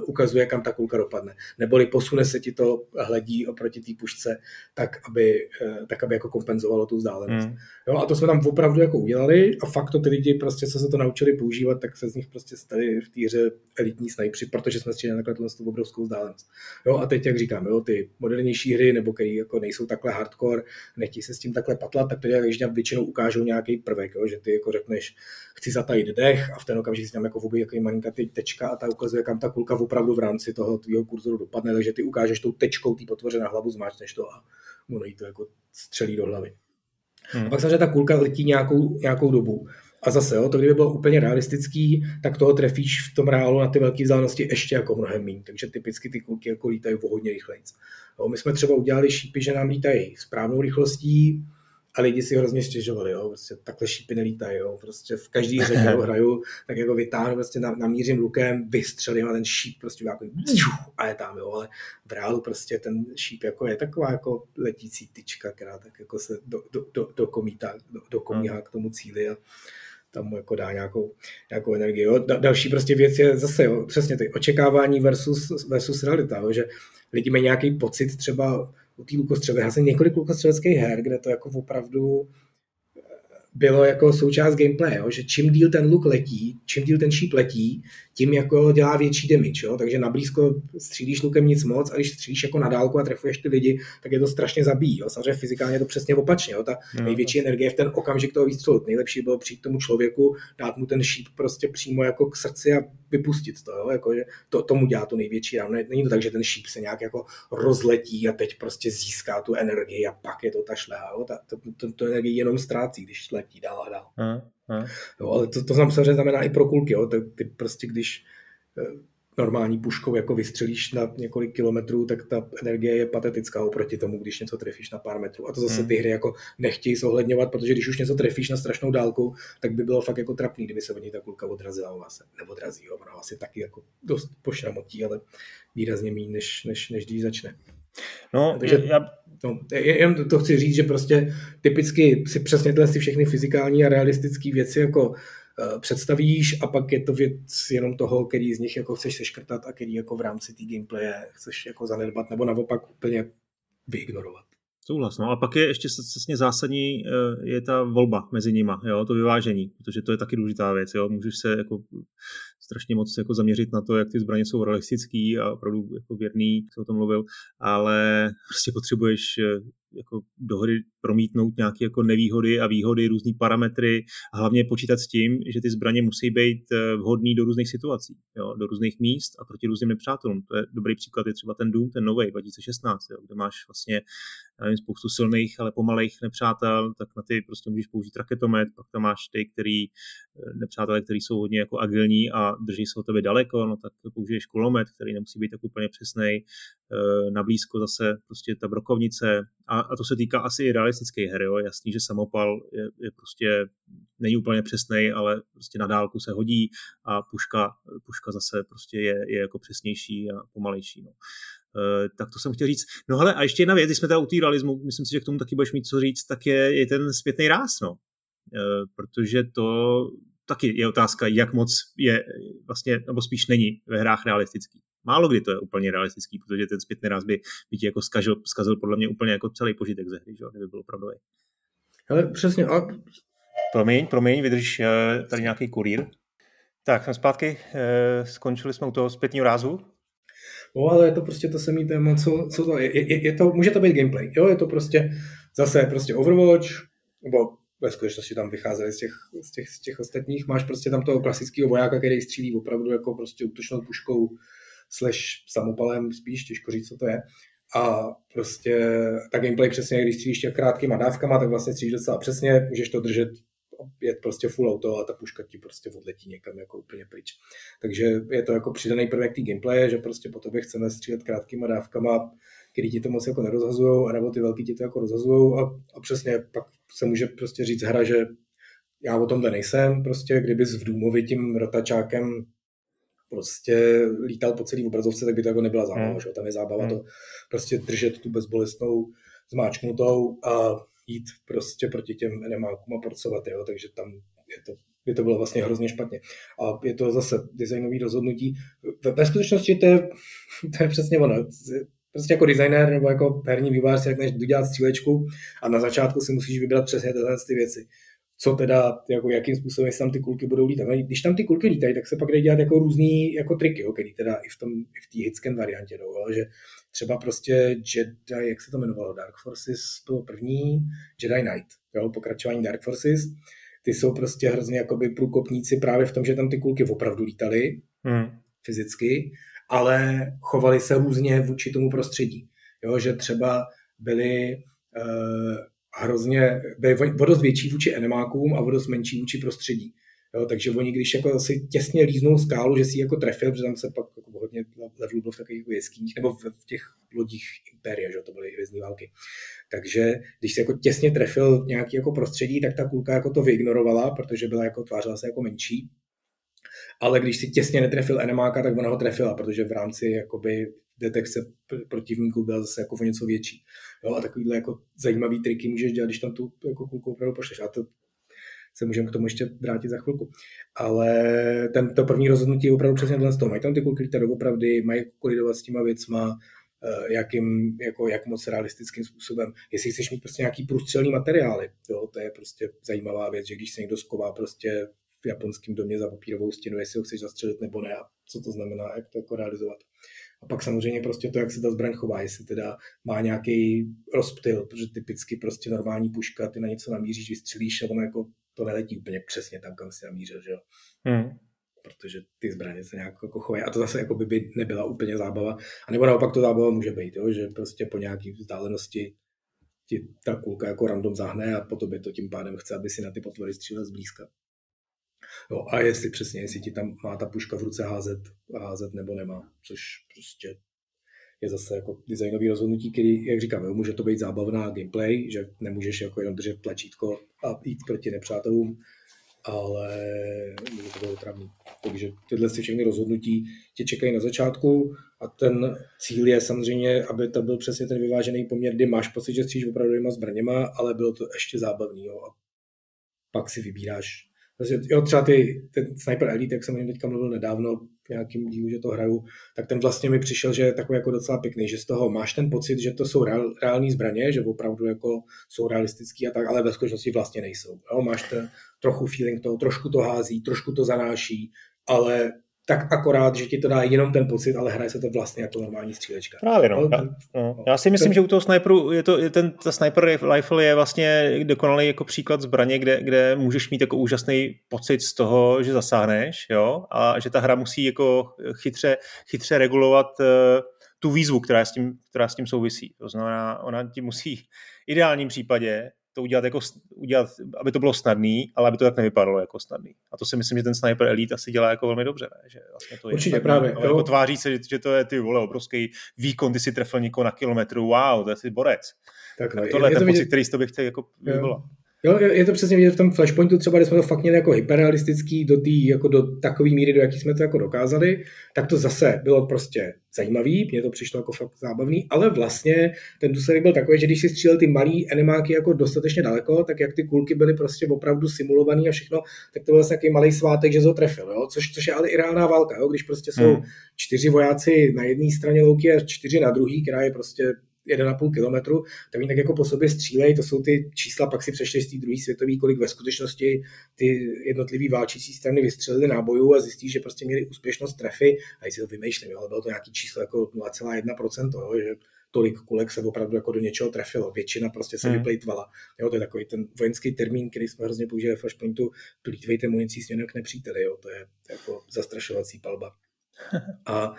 ukazuje, kam ta kulka dopadne. Neboli posune se ti to hledí oproti té pušce, tak aby, eh, tak aby jako kompenzovalo tu vzdálenost. Mm. Jo, a to jsme tam opravdu jako udělali a fakt to ty lidi prostě, co se to naučili používat, tak se z nich prostě stali v té hře elitní snajpři, protože jsme střídali takhle tu obrovskou vzdálenost. Jo, a teď, jak říkám, jo, ty modernější hry, nebo které jako nejsou takhle hardcore, nechtějí se s tím takhle patlat, tak to když většinou ukážou nějaký prvek, jo, že ty jako řekneš, chci zatajit dech a v ten okamžik si tam jako vůbec jako malinká tečka a ta ukazuje, kam ta kulka opravdu v rámci toho tvýho kurzoru dopadne, takže ty ukážeš tou tečkou ty potvoře na hlavu, zmáčneš to a ono jí to jako střelí do hlavy. Hmm. A pak samozřejmě ta kulka letí nějakou, nějakou dobu. A zase, jo, to kdyby bylo úplně realistický, tak toho trefíš v tom reálu na ty velké vzdálenosti ještě jako mnohem méně. Takže typicky ty kulky jako lítají o hodně rychleji. My jsme třeba udělali šípy, že nám lítají správnou rychlostí, a lidi si hrozně stěžovali, jo, prostě takhle šípy nelítají, jo, prostě v každý hře, kterou hraju, tak jako vytáhnu, prostě namířím lukem, vystřelím a ten šíp prostě jako a je tam, jo, ale v reálu prostě ten šíp jako je taková jako letící tyčka, která tak jako se do, do, do, dokomítá, do, dokomíhá hmm. k tomu cíli a tam mu jako dá nějakou, nějakou energii. Jo. Další prostě věc je zase jo, přesně ty očekávání versus, versus realita, jo, že lidi mají nějaký pocit třeba u té lukostřely. Já jsem několik lukostřeleckých her, kde to jako opravdu bylo jako součást gameplay, jo? že čím díl ten luk letí, čím díl ten šíp letí, tím jako dělá větší damage, jo? takže na blízko střílíš lukem nic moc a když střílíš jako na dálku a trefuješ ty lidi, tak je to strašně zabíjí. Jo? Samozřejmě fyzikálně je to přesně opačně, jo? ta no. největší energie v ten okamžik toho výstřelu. Nejlepší bylo přijít tomu člověku, dát mu ten šíp prostě přímo jako k srdci a vypustit to, jo? Jako, že to, tomu dělá to největší ráno. Není to tak, že ten šíp se nějak jako rozletí a teď prostě získá tu energii a pak je to ta šleha. Jo? Ta, to, to, to energii jenom ztrácí, když letí dál a dál. Hmm. Jo, ale to, to samozřejmě znamená i pro kulky. Jo? Ty, ty prostě, když eh, normální puškou jako vystřelíš na několik kilometrů, tak ta energie je patetická oproti tomu, když něco trefíš na pár metrů. A to zase hmm. ty hry jako nechtějí zohledňovat, protože když už něco trefíš na strašnou dálku, tak by bylo fakt jako trapný, kdyby se od ní ta kulka odrazila. Ona se neodrazí, jo. ona asi taky jako dost pošramotí, ale výrazně méně, než, než, než když začne. No, Takže já... no, jen to chci říct, že prostě typicky si přesně tyhle si všechny fyzikální a realistické věci jako uh, představíš a pak je to věc jenom toho, který z nich jako chceš seškrtat a který jako v rámci té gameplaye chceš jako zanedbat nebo naopak úplně vyignorovat. Souhlas, no a pak je ještě vlastně zásadní eh, je ta volba mezi nima, jo, to vyvážení, protože to je taky důležitá věc, jo, můžeš se jako strašně moc jako zaměřit na to, jak ty zbraně jsou realistický a opravdu jako věrný, co o tom mluvil, ale prostě potřebuješ eh, jako do hry promítnout nějaké jako nevýhody a výhody, různé parametry a hlavně počítat s tím, že ty zbraně musí být eh, vhodné do různých situací, jo, do různých míst a proti různým nepřátelům. To je dobrý příklad, je třeba ten Doom, ten nový 2016, jo, kde máš vlastně nevím, spoustu silných, ale pomalejch nepřátel, tak na ty prostě můžeš použít raketomet, pak tam máš ty, který eh, nepřátelé, který jsou hodně jako agilní a drží se od tebe daleko, no tak použiješ kulomet, který nemusí být tak úplně přesný, eh, na blízko zase prostě ta brokovnice a, a to se týká asi i realistických her, jo. jasný, že samopal je, je prostě není úplně přesný, ale prostě na dálku se hodí a puška, puška zase prostě je, je jako přesnější a pomalejší. No. Uh, tak to jsem chtěl říct. No hele, a ještě jedna věc, když jsme teda u té realismu, myslím si, že k tomu taky budeš mít co říct, tak je, je ten zpětný ráz, no. Uh, protože to taky je otázka, jak moc je vlastně, nebo spíš není ve hrách realistický. Málo kdy to je úplně realistický, protože ten zpětný ráz by, by ti jako zkazil, zkazil podle mě úplně jako celý požitek ze hry, že? kdyby byl opravdový. Ale přesně. A... Promiň, promiň, vydrž eh, tady nějaký kurýr. Tak, jsme zpátky, eh, skončili jsme u toho zpětního rázu. No, ale je to prostě to samý téma, co, co to je, je, je, to, může to být gameplay, jo, je to prostě zase prostě Overwatch, nebo ve skutečnosti tam vycházeli z těch, z těch, z těch ostatních, máš prostě tam toho klasického vojáka, který střílí opravdu jako prostě útočnou puškou slash samopalem, spíš těžko říct, co to je. A prostě ta gameplay přesně, když střílíš těch krátkýma dávkama, tak vlastně střílíš docela přesně, můžeš to držet jet prostě full auto a ta puška ti prostě odletí někam jako úplně pryč. Takže je to jako přidaný prvek té gameplay, že prostě po tobě chceme střílet krátkýma dávkama, který ti to moc jako nerozhazují, anebo ty velký ti to jako rozhazují a, a přesně pak se může prostě říct hra, že já o tomhle nejsem, prostě kdyby s Vdůmovi tím rotačákem prostě lítal po celý obrazovce, tak by to jako nebyla zábava, hmm. že? tam je zábava hmm. to prostě držet tu bezbolestnou zmáčknutou a jít prostě proti těm enemákům a porcovat, jo? takže tam je to, by to bylo vlastně hrozně špatně. A je to zase designový rozhodnutí. Ve, ve skutečnosti to je, to je přesně ono. Prostě jako designer nebo jako herní vývář si řekneš, jdu dělat střílečku a na začátku si musíš vybrat přesně tyhle ty věci co teda, jako jakým způsobem tam ty kulky budou lítat. No, když tam ty kulky lítají, tak se pak jde dělat jako různý jako triky, jo, který teda i v tom, i v té hitscan variantě jdou, jo, že třeba prostě Jedi, jak se to jmenovalo, Dark Forces bylo první, Jedi Knight, jo, pokračování Dark Forces, ty jsou prostě hrozně jakoby průkopníci právě v tom, že tam ty kulky opravdu lítaly hmm. fyzicky, ale chovali se různě vůči tomu prostředí. Jo, že třeba byli uh, hrozně, o dost větší vůči enemákům a o dost menší vůči prostředí. Jo, takže oni, když jako si těsně líznou skálu, že si jako trefil, protože tam se pak jako hodně levelů bylo v takových jako jeskyních, nebo v, v těch lodích Imperia, že to byly hvězdní války. Takže když se jako těsně trefil nějaký jako prostředí, tak ta kulka jako to vyignorovala, protože byla jako, tvářila se jako menší. Ale když si těsně netrefil enemáka, tak ona ho trefila, protože v rámci jakoby detekce protivníků byla zase jako o něco větší. Jo, a takovýhle jako zajímavý triky můžeš dělat, když tam tu jako kulku opravdu pošleš. A to se můžeme k tomu ještě vrátit za chvilku. Ale ten, to první rozhodnutí je opravdu přesně tohle z toho. Mají tam ty kulky lítat doopravdy, mají kolidovat s těma věcma, eh, jakým, jako, jak moc realistickým způsobem. Jestli chceš mít prostě nějaký průstřelný materiály, jo, to je prostě zajímavá věc, že když se někdo sková prostě v japonském domě za papírovou stěnu, jestli ho chceš zastřelit nebo ne a co to znamená, jak to jako realizovat. A pak samozřejmě prostě to, jak se ta zbraň chová, jestli teda má nějaký rozptyl, protože typicky prostě normální puška, ty na něco namíříš, vystřelíš a ono jako to neletí úplně přesně tam, kam si namířil, že jo. Hmm. Protože ty zbraně se nějak jako chovají. A to zase jako by, by nebyla úplně zábava. A nebo naopak to zábava může být, jo? že prostě po nějaké vzdálenosti ti ta kulka jako random zahne a po tobě to tím pádem chce, aby si na ty potvory střílel zblízka. No a jestli přesně, jestli ti tam má ta puška v ruce házet, házet nebo nemá, což prostě je zase jako designový rozhodnutí, který, jak říkám, jo, může to být zábavná gameplay, že nemůžeš jako jenom držet tlačítko a jít proti nepřátelům, ale může to být otravný. Takže tyhle si všechny rozhodnutí tě čekají na začátku a ten cíl je samozřejmě, aby to byl přesně ten vyvážený poměr, kdy máš pocit, že stříš opravdu zbraněma, ale bylo to ještě zábavný. Jo. A pak si vybíráš Prostě, jo, třeba ty, ten Sniper Elite, jak jsem o něm teďka mluvil nedávno, v nějakým dílu, že to hraju, tak ten vlastně mi přišel, že je takový jako docela pěkný, že z toho máš ten pocit, že to jsou reál, reální zbraně, že opravdu jako jsou realistický a tak, ale ve skutečnosti vlastně nejsou. Jo, máš ten trochu feeling toho, trošku to hází, trošku to zanáší, ale tak akorát, že ti to dá jenom ten pocit, ale hraje se to vlastně jako normální střílečka. Právě no. Já, no. Já si myslím, že u toho sniperu je to, je ten, ta sniper rifle je vlastně dokonalý jako příklad zbraně, kde, kde můžeš mít jako úžasný pocit z toho, že zasáhneš, jo, a že ta hra musí jako chytře, chytře regulovat uh, tu výzvu, která s, tím, která s tím souvisí. To znamená, ona ti musí v ideálním případě to udělat, jako, udělat, aby to bylo snadný, ale aby to tak nevypadalo jako snadný. A to si myslím, že ten Sniper Elite asi dělá jako velmi dobře, ne? že vlastně to je Určitě snadný, právě. Ale jako tváří se, že, to je ty vole, obrovský výkon, ty si trefil někoho na kilometru, wow, to je si borec. Tak, no, tohle je, je ten to pocit, vidět... který z toho bych chtěl jako vyvolat. Jo, je to přesně vidět v tom Flashpointu třeba, kde jsme to fakt měli jako hyperrealistický do, tý, jako do takové míry, do jaký jsme to jako dokázali, tak to zase bylo prostě zajímavý, mně to přišlo jako fakt zábavný, ale vlastně ten důsledek byl takový, že když si střílel ty malý enemáky jako dostatečně daleko, tak jak ty kulky byly prostě opravdu simulovaný a všechno, tak to byl vlastně takový malý svátek, že to trefil, jo? Což, což je ale i reálná válka, jo? když prostě jsou hmm. čtyři vojáci na jedné straně louky a čtyři na druhé, která je prostě 1,5 kilometru, tak oni tak jako po sobě střílejí, to jsou ty čísla, pak si přešli z té druhé světové, kolik ve skutečnosti ty jednotlivý válčící strany vystřelili nábojů a zjistí, že prostě měli úspěšnost trefy, a si to vymýšlím, ale bylo to nějaký číslo jako 0,1%, jo, že tolik kulek se opravdu jako do něčeho trefilo. Většina prostě se hmm. vyplejtvala. Jo, to je takový ten vojenský termín, který jsme hrozně použili v Flashpointu, plítvejte municí směrem k nepříteli. Jo, to je jako zastrašovací palba. A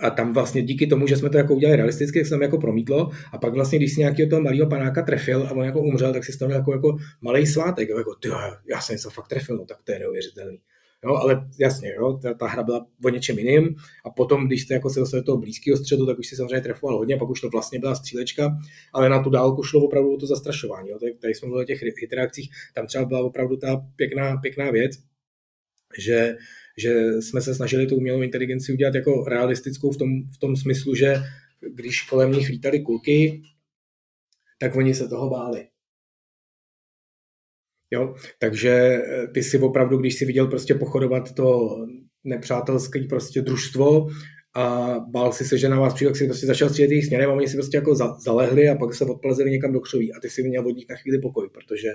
a tam vlastně díky tomu, že jsme to jako udělali realisticky, tak se tam jako promítlo a pak vlastně, když si nějakého toho malého panáka trefil a on jako umřel, tak si stalo jako, jako malý svátek, jako tyjo, já jsem něco fakt trefil, no tak to je neuvěřitelný. Jo, ale jasně, jo, ta, ta hra byla o něčem jiným a potom, když jste jako se dostali do toho blízkého středu, tak už si samozřejmě trefoval hodně, pak už to vlastně byla střílečka, ale na tu dálku šlo opravdu o to zastrašování. Jo. Tady, tady jsme mluvili o těch interakcích, tam třeba byla opravdu ta pěkná, pěkná věc, že že jsme se snažili tu umělou inteligenci udělat jako realistickou v tom, v tom smyslu, že když kolem nich lítaly kulky, tak oni se toho báli. Jo? Takže eh, ty si opravdu, když si viděl prostě pochodovat to nepřátelské prostě družstvo a bál si se, že na vás přijde, tak si prostě začal střílet jejich směrem a oni si prostě jako zalehli a pak se odplazili někam do křoví a ty si měl od nich na chvíli pokoj, protože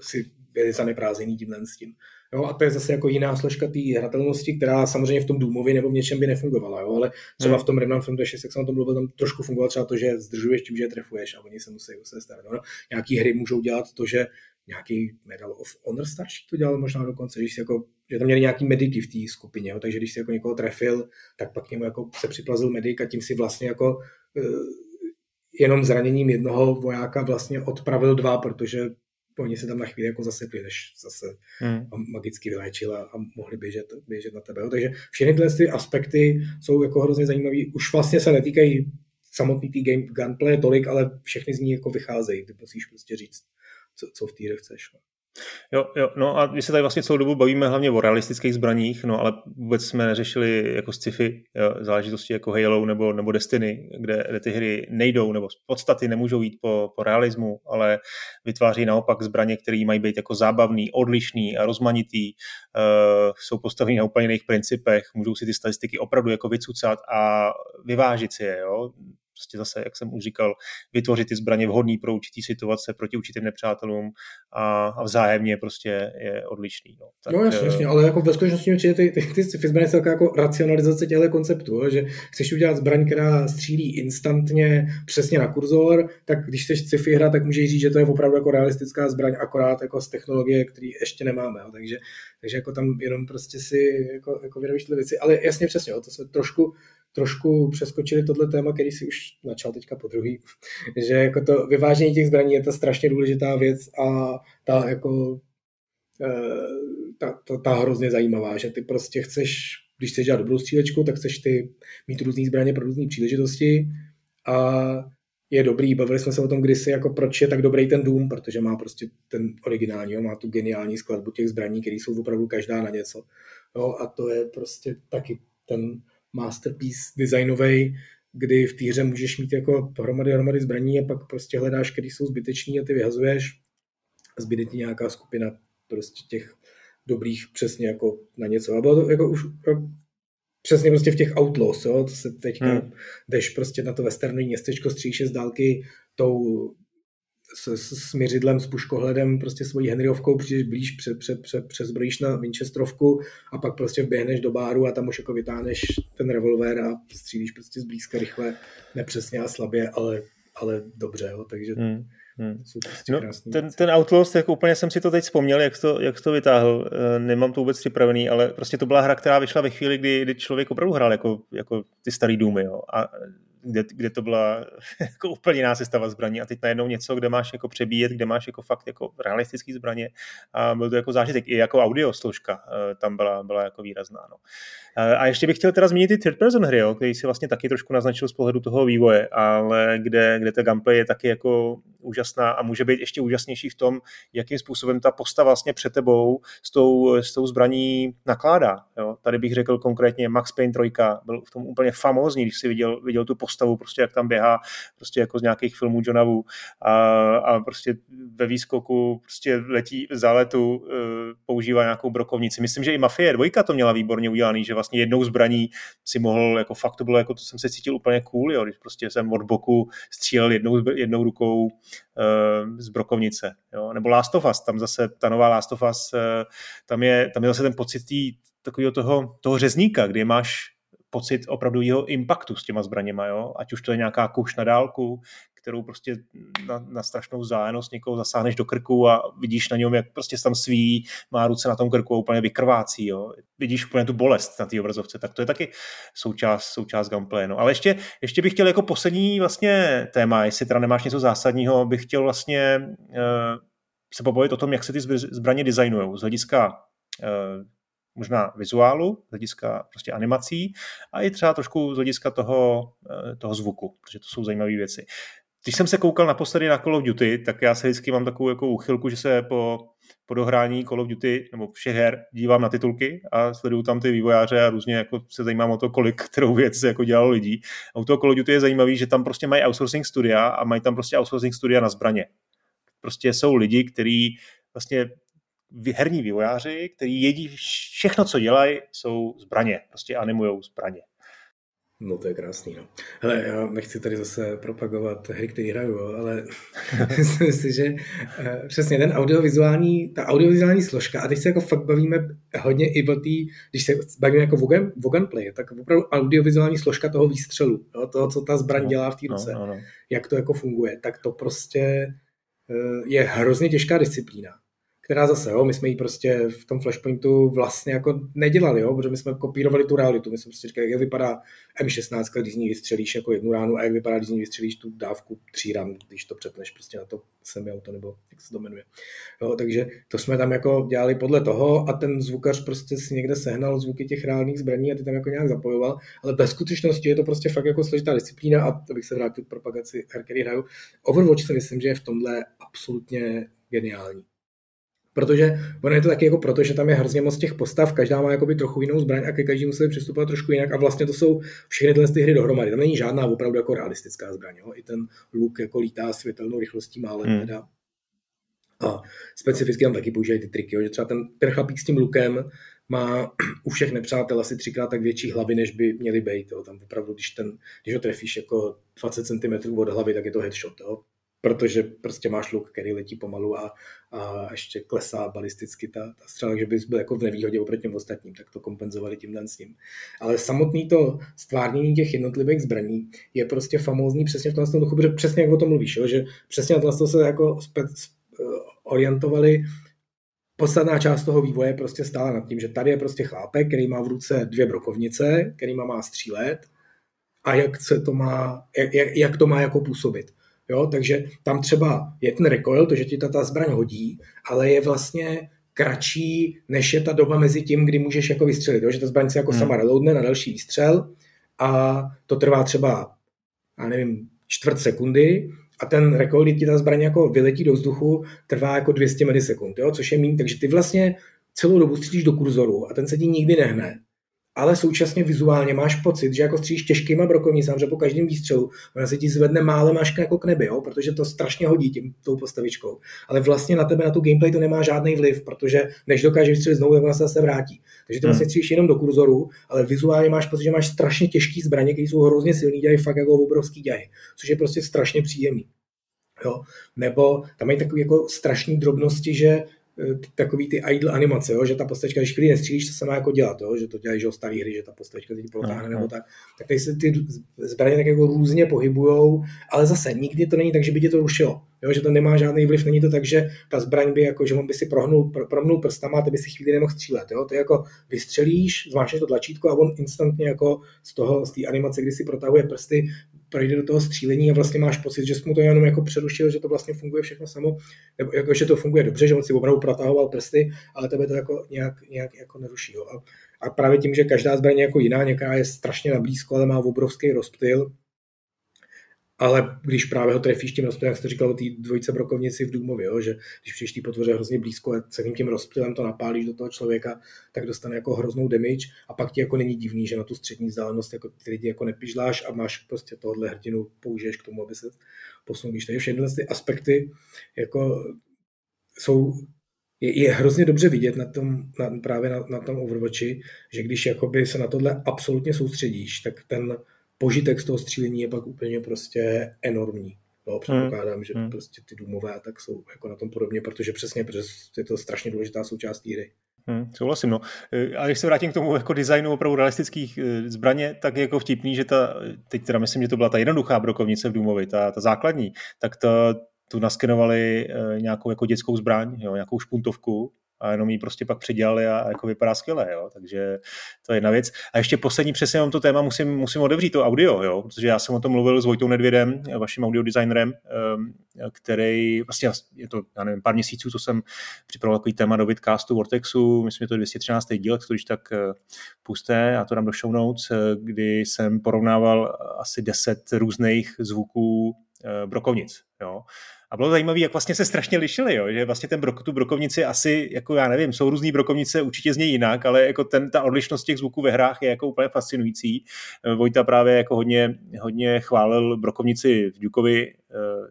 si byli zaneprázdněný tímhle s tím. Jo, a to je zase jako jiná složka té hratelnosti, která samozřejmě v tom Doomovi nebo v něčem by nefungovala, jo, ale třeba hmm. v tom Remnant from the jak jsem o tom mluvil, tam trošku fungovalo třeba to, že zdržuješ tím, že je trefuješ a oni se musí se starat. No. Nějaký hry můžou dělat to, že nějaký Medal of Honor starší to dělal možná dokonce, když si jako, že tam měli nějaký mediky v té skupině, jo, takže když si jako někoho trefil, tak pak k němu jako se připlazil medic a tím si vlastně jako uh, jenom zraněním jednoho vojáka vlastně odpravil dva, protože oni se tam na chvíli jako zasypli, než zase hmm. magicky vyléčil a, mohli běžet, běžet na tebe. Takže všechny tyhle ty aspekty jsou jako hrozně zajímavé. Už vlastně se netýkají samotný tý game gunplay tolik, ale všechny z ní jako vycházejí. Ty musíš prostě říct, co, co v té chceš. Jo, jo, no a my se tady vlastně celou dobu bavíme hlavně o realistických zbraních, no ale vůbec jsme neřešili jako sci-fi jo, záležitosti jako Halo nebo, nebo Destiny, kde, kde ty hry nejdou nebo z podstaty nemůžou jít po, po realismu, ale vytváří naopak zbraně, které mají být jako zábavný, odlišný a rozmanitý, uh, jsou postaveny na úplně jiných principech, můžou si ty statistiky opravdu jako vycucat a vyvážit si je, jo prostě zase, jak jsem už říkal, vytvořit ty zbraně vhodné pro určitý situace proti určitým nepřátelům a, a vzájemně prostě je odlišný. No, tak, no jasně, eh, jasně, ale jako ve skutečnosti ty, ty, ty, ty zbraně jsou jako racionalizace těchto konceptů, že chceš udělat zbraň, která střílí instantně přesně na kurzor, tak když chceš sci-fi hra, tak můžeš říct, že to je opravdu jako realistická zbraň, akorát jako z technologie, které ještě nemáme. Jo. Takže, takže jako tam jenom prostě si jako, jako ty věci. Ale jasně přesně, jo, to se trošku trošku přeskočili tohle téma, který si už načal teďka po druhý, že jako to vyvážení těch zbraní je to strašně důležitá věc a ta jako eh, ta, ta, ta hrozně zajímavá, že ty prostě chceš, když chceš dělat dobrou střílečku, tak chceš ty mít různé zbraně pro různé příležitosti a je dobrý, bavili jsme se o tom kdysi, jako proč je tak dobrý ten Doom, protože má prostě ten originální, jo, má tu geniální skladbu těch zbraní, které jsou opravdu každá na něco. Jo, a to je prostě taky ten masterpiece designový, kdy v týře můžeš mít jako hromady, hromady zbraní a pak prostě hledáš, který jsou zbyteční a ty vyhazuješ a zbyde ti nějaká skupina prostě těch dobrých přesně jako na něco. A bylo to jako už přesně prostě v těch Outlaws, jo, to se teďka hmm. jdeš prostě na to westernový městečko, stříš z dálky tou s, s, s měřidlem, s puškohledem, prostě svojí Henryovkou přijdeš blíž, pře, pře, pře, přezbrojíš na Winchesterovku a pak prostě běhneš do báru a tam už jako vytáhneš ten revolver a střílíš prostě zblízka rychle, nepřesně a slabě, ale, ale dobře, jo, takže hmm. Hmm. Prostě no, ten, ten Outlaws, jako úplně jsem si to teď vzpomněl, jak to, jak to vytáhl. Eh, nemám to vůbec připravený, ale prostě to byla hra, která vyšla ve chvíli, kdy, kdy člověk opravdu hrál jako, jako ty starý důmy. Jo. A kde, kde to byla jako úplně jiná sestava zbraní a teď najednou něco, kde máš jako přebíjet, kde máš jako fakt jako realistický zbraně a byl to jako zážitek. I jako audio složka eh, tam byla, byla jako výrazná. No. Eh, a ještě bych chtěl teda zmínit ty third person hry, jo, který si vlastně taky trošku naznačil z pohledu toho vývoje, ale kde, kde ta gameplay je taky jako úžasná a může být ještě úžasnější v tom, jakým způsobem ta postava vlastně před tebou s tou, s tou zbraní nakládá. Jo. Tady bych řekl konkrétně Max Payne 3 byl v tom úplně famózní, když si viděl, viděl tu postavu, prostě jak tam běhá, prostě jako z nějakých filmů Johna Wu a, a prostě ve výskoku prostě letí záletu, e, používá nějakou brokovnici. Myslím, že i Mafie 2 to měla výborně udělaný, že vlastně jednou zbraní si mohl, jako fakt to bylo, jako to jsem se cítil úplně cool, jo, když prostě jsem od boku střílel jednou, jednou rukou uh, z brokovnice. Jo. Nebo Last of Us, tam zase ta nová Last of Us, uh, tam, je, tam je zase ten pocit tý, takového toho, toho řezníka, kdy máš pocit opravdu jeho impaktu s těma zbraněma, jo? ať už to je nějaká kouš na dálku, kterou prostě na, na strašnou zájenost někoho zasáhneš do krku a vidíš na něm, jak prostě tam sví, má ruce na tom krku a úplně vykrvácí. Jo. Vidíš úplně tu bolest na té obrazovce, tak to je taky součást, součást gameplay. No. Ale ještě, ještě bych chtěl jako poslední vlastně téma, jestli teda nemáš něco zásadního, bych chtěl vlastně uh, se pobavit o tom, jak se ty zbraně designují z hlediska uh, možná vizuálu, z hlediska prostě animací a i třeba trošku z hlediska toho, eh, toho zvuku, protože to jsou zajímavé věci. Když jsem se koukal naposledy na Call of Duty, tak já se vždycky mám takovou jako uchylku, že se po, po dohrání Call of Duty nebo všech her dívám na titulky a sleduju tam ty vývojáře a různě jako se zajímám o to, kolik kterou věc jako dělalo lidí. A u toho Call of Duty je zajímavý, že tam prostě mají outsourcing studia a mají tam prostě outsourcing studia na zbraně. Prostě jsou lidi, kteří vlastně herní vývojáři, kteří jedí všechno, co dělají, jsou zbraně. Prostě animují zbraně. No to je krásný, no. Hele, já nechci tady zase propagovat hry, které hraju, ale myslím si, že uh, přesně ten audiovizuální, ta audiovizuální složka, a teď se jako fakt bavíme hodně i o té, když se bavíme jako o, gunplay, tak opravdu audiovizuální složka toho výstřelu, jo, toho, co ta zbraň no, dělá v té no, ruce, no, no, no. jak to jako funguje, tak to prostě uh, je hrozně těžká disciplína která zase, jo, my jsme ji prostě v tom Flashpointu vlastně jako nedělali, jo, protože my jsme kopírovali tu realitu. My jsme prostě říkali, jak vypadá M16, když z ní vystřelíš jako jednu ránu a jak vypadá, když z ní vystřelíš tu dávku tří ran, když to přepneš prostě na to semi auto, nebo jak se to jmenuje. Jo, takže to jsme tam jako dělali podle toho a ten zvukař prostě si někde sehnal zvuky těch reálných zbraní a ty tam jako nějak zapojoval, ale ve skutečnosti je to prostě fakt jako složitá disciplína a to bych se vrátil k propagaci her, který hraju. Overwatch si myslím, že je v tomhle absolutně geniální. Protože ono je to taky jako proto, že tam je hrozně moc těch postav, každá má jakoby trochu jinou zbraň a ke každému se přistupovat trošku jinak a vlastně to jsou všechny tyhle ty hry dohromady. Tam není žádná opravdu jako realistická zbraň. Jo? I ten luk jako lítá světelnou rychlostí málem hmm. teda. A specificky tam taky používají ty triky, jo? že třeba ten, ten chlapík s tím lukem má u všech nepřátel asi třikrát tak větší hlavy, než by měly být. Jo? Tam opravdu, když, ten, když ho trefíš jako 20 cm od hlavy, tak je to headshot. Jo? Protože prostě máš luk, který letí pomalu a, a ještě klesá balisticky ta, ta střela, takže bys byl jako v nevýhodě oproti těm ostatním, tak to kompenzovali tímhle s ním. Ale samotný to stvárnění těch jednotlivých zbraní je prostě famózní přesně v tom duchu, protože přesně jak o tom mluvíš, jo, že přesně na to se jako spe, eh, orientovali Posledná část toho vývoje prostě stála nad tím, že tady je prostě chlápek, který má v ruce dvě brokovnice, který má střílet a jak, se to má, jak, jak, jak to má jako působit. Jo, takže tam třeba je ten recoil, to, že ti ta, ta zbraň hodí, ale je vlastně kratší, než je ta doba mezi tím, kdy můžeš jako vystřelit. Jo? Že ta zbraň se jako hmm. sama reloadne na další výstřel a to trvá třeba, já nevím, čtvrt sekundy a ten recoil, kdy ti ta zbraň jako vyletí do vzduchu, trvá jako 200 milisekund, jo? což je méně. Takže ty vlastně celou dobu střílíš do kurzoru a ten se ti nikdy nehne ale současně vizuálně máš pocit, že jako stříš těžkýma brokovnicami, že po každém výstřelu ona se ti zvedne málem až jako k nebi, jo? protože to strašně hodí tím, tou postavičkou. Ale vlastně na tebe, na tu gameplay to nemá žádný vliv, protože než dokáže vystřelit znovu, tak ona se zase vrátí. Takže ty hmm. vlastně stříš jenom do kurzoru, ale vizuálně máš pocit, že máš strašně těžký zbraně, které jsou hrozně silný, dělají fakt jako obrovský děj, což je prostě strašně příjemný. Jo? Nebo tam mají takové jako strašné drobnosti, že takový ty idle animace, jo, že ta postačka, když chvíli nestřílíš, to se má jako dělat, jo, že to dělají že staré hry, že ta postačka teď protáhne nebo tak, tak tady se ty zbraně tak jako různě pohybujou, ale zase nikdy to není tak, že by tě to rušilo, jo, že to nemá žádný vliv, není to tak, že ta zbraň by jako, že on by si prohnul, pro, promnul prstama a ty by si chvíli nemohl střílet, jo, to je jako vystřelíš, zmášneš to tlačítko a on instantně jako z toho, z té animace, kdy si protahuje prsty, projde do toho střílení a vlastně máš pocit, že jsi mu to jenom jako přerušil, že to vlastně funguje všechno samo, nebo jako, že to funguje dobře, že on si opravdu protahoval prsty, ale tebe to jako nějak, nějak jako neruší. Jo. A, a, právě tím, že každá zbraň jako jiná, některá je strašně na blízko, ale má obrovský rozptyl, ale když právě ho trefíš tím rozptylem, jak jste říkal o té dvojice brokovnici v Důmově, jo, že když přijdeš té potvoře hrozně blízko a celým tím rozptylem to napálíš do toho člověka, tak dostane jako hroznou damage a pak ti jako není divný, že na tu střední vzdálenost jako ty lidi jako nepižláš a máš prostě tohle hrdinu použiješ k tomu, aby se posunul. Takže všechny ty aspekty jako jsou je, je hrozně dobře vidět na tom, na, právě na, na tom Overwatchi, že když jakoby se na tohle absolutně soustředíš, tak ten požitek z toho střílení je pak úplně prostě enormní. No, předpokládám, hmm. že hmm. prostě ty důmové tak jsou jako na tom podobně, protože přesně, protože je to strašně důležitá součást té hry. Hmm, souhlasím, no. E, a když se vrátím k tomu jako designu opravdu realistických e, zbraně, tak je jako vtipný, že ta, teď teda myslím, že to byla ta jednoduchá brokovnice v Důmovi, ta, ta základní, tak to, tu naskenovali e, nějakou jako dětskou zbraň, jo, nějakou špuntovku, a jenom ji prostě pak předělali a jako vypadá skvěle, jo. takže to je jedna věc. A ještě poslední přesně mám to téma, musím, musím otevřít to audio, jo, protože já jsem o tom mluvil s Vojtou Nedvědem, vaším audiodesignerem, ehm, který vlastně je to, já nevím, pár měsíců, co jsem připravoval takový téma do Vidcastu Vortexu, myslím, že to je 213. díl, to když tak eh, pusté, já to dám do show notes, eh, kdy jsem porovnával asi 10 různých zvuků eh, brokovnic. Jo. A bylo zajímavé, jak vlastně se strašně lišili, jo? že vlastně ten brok, tu brokovnici asi, jako já nevím, jsou různý brokovnice, určitě zní jinak, ale jako ten, ta odlišnost těch zvuků ve hrách je jako úplně fascinující. Eh, Vojta právě jako hodně, hodně chválil brokovnici v Dukovi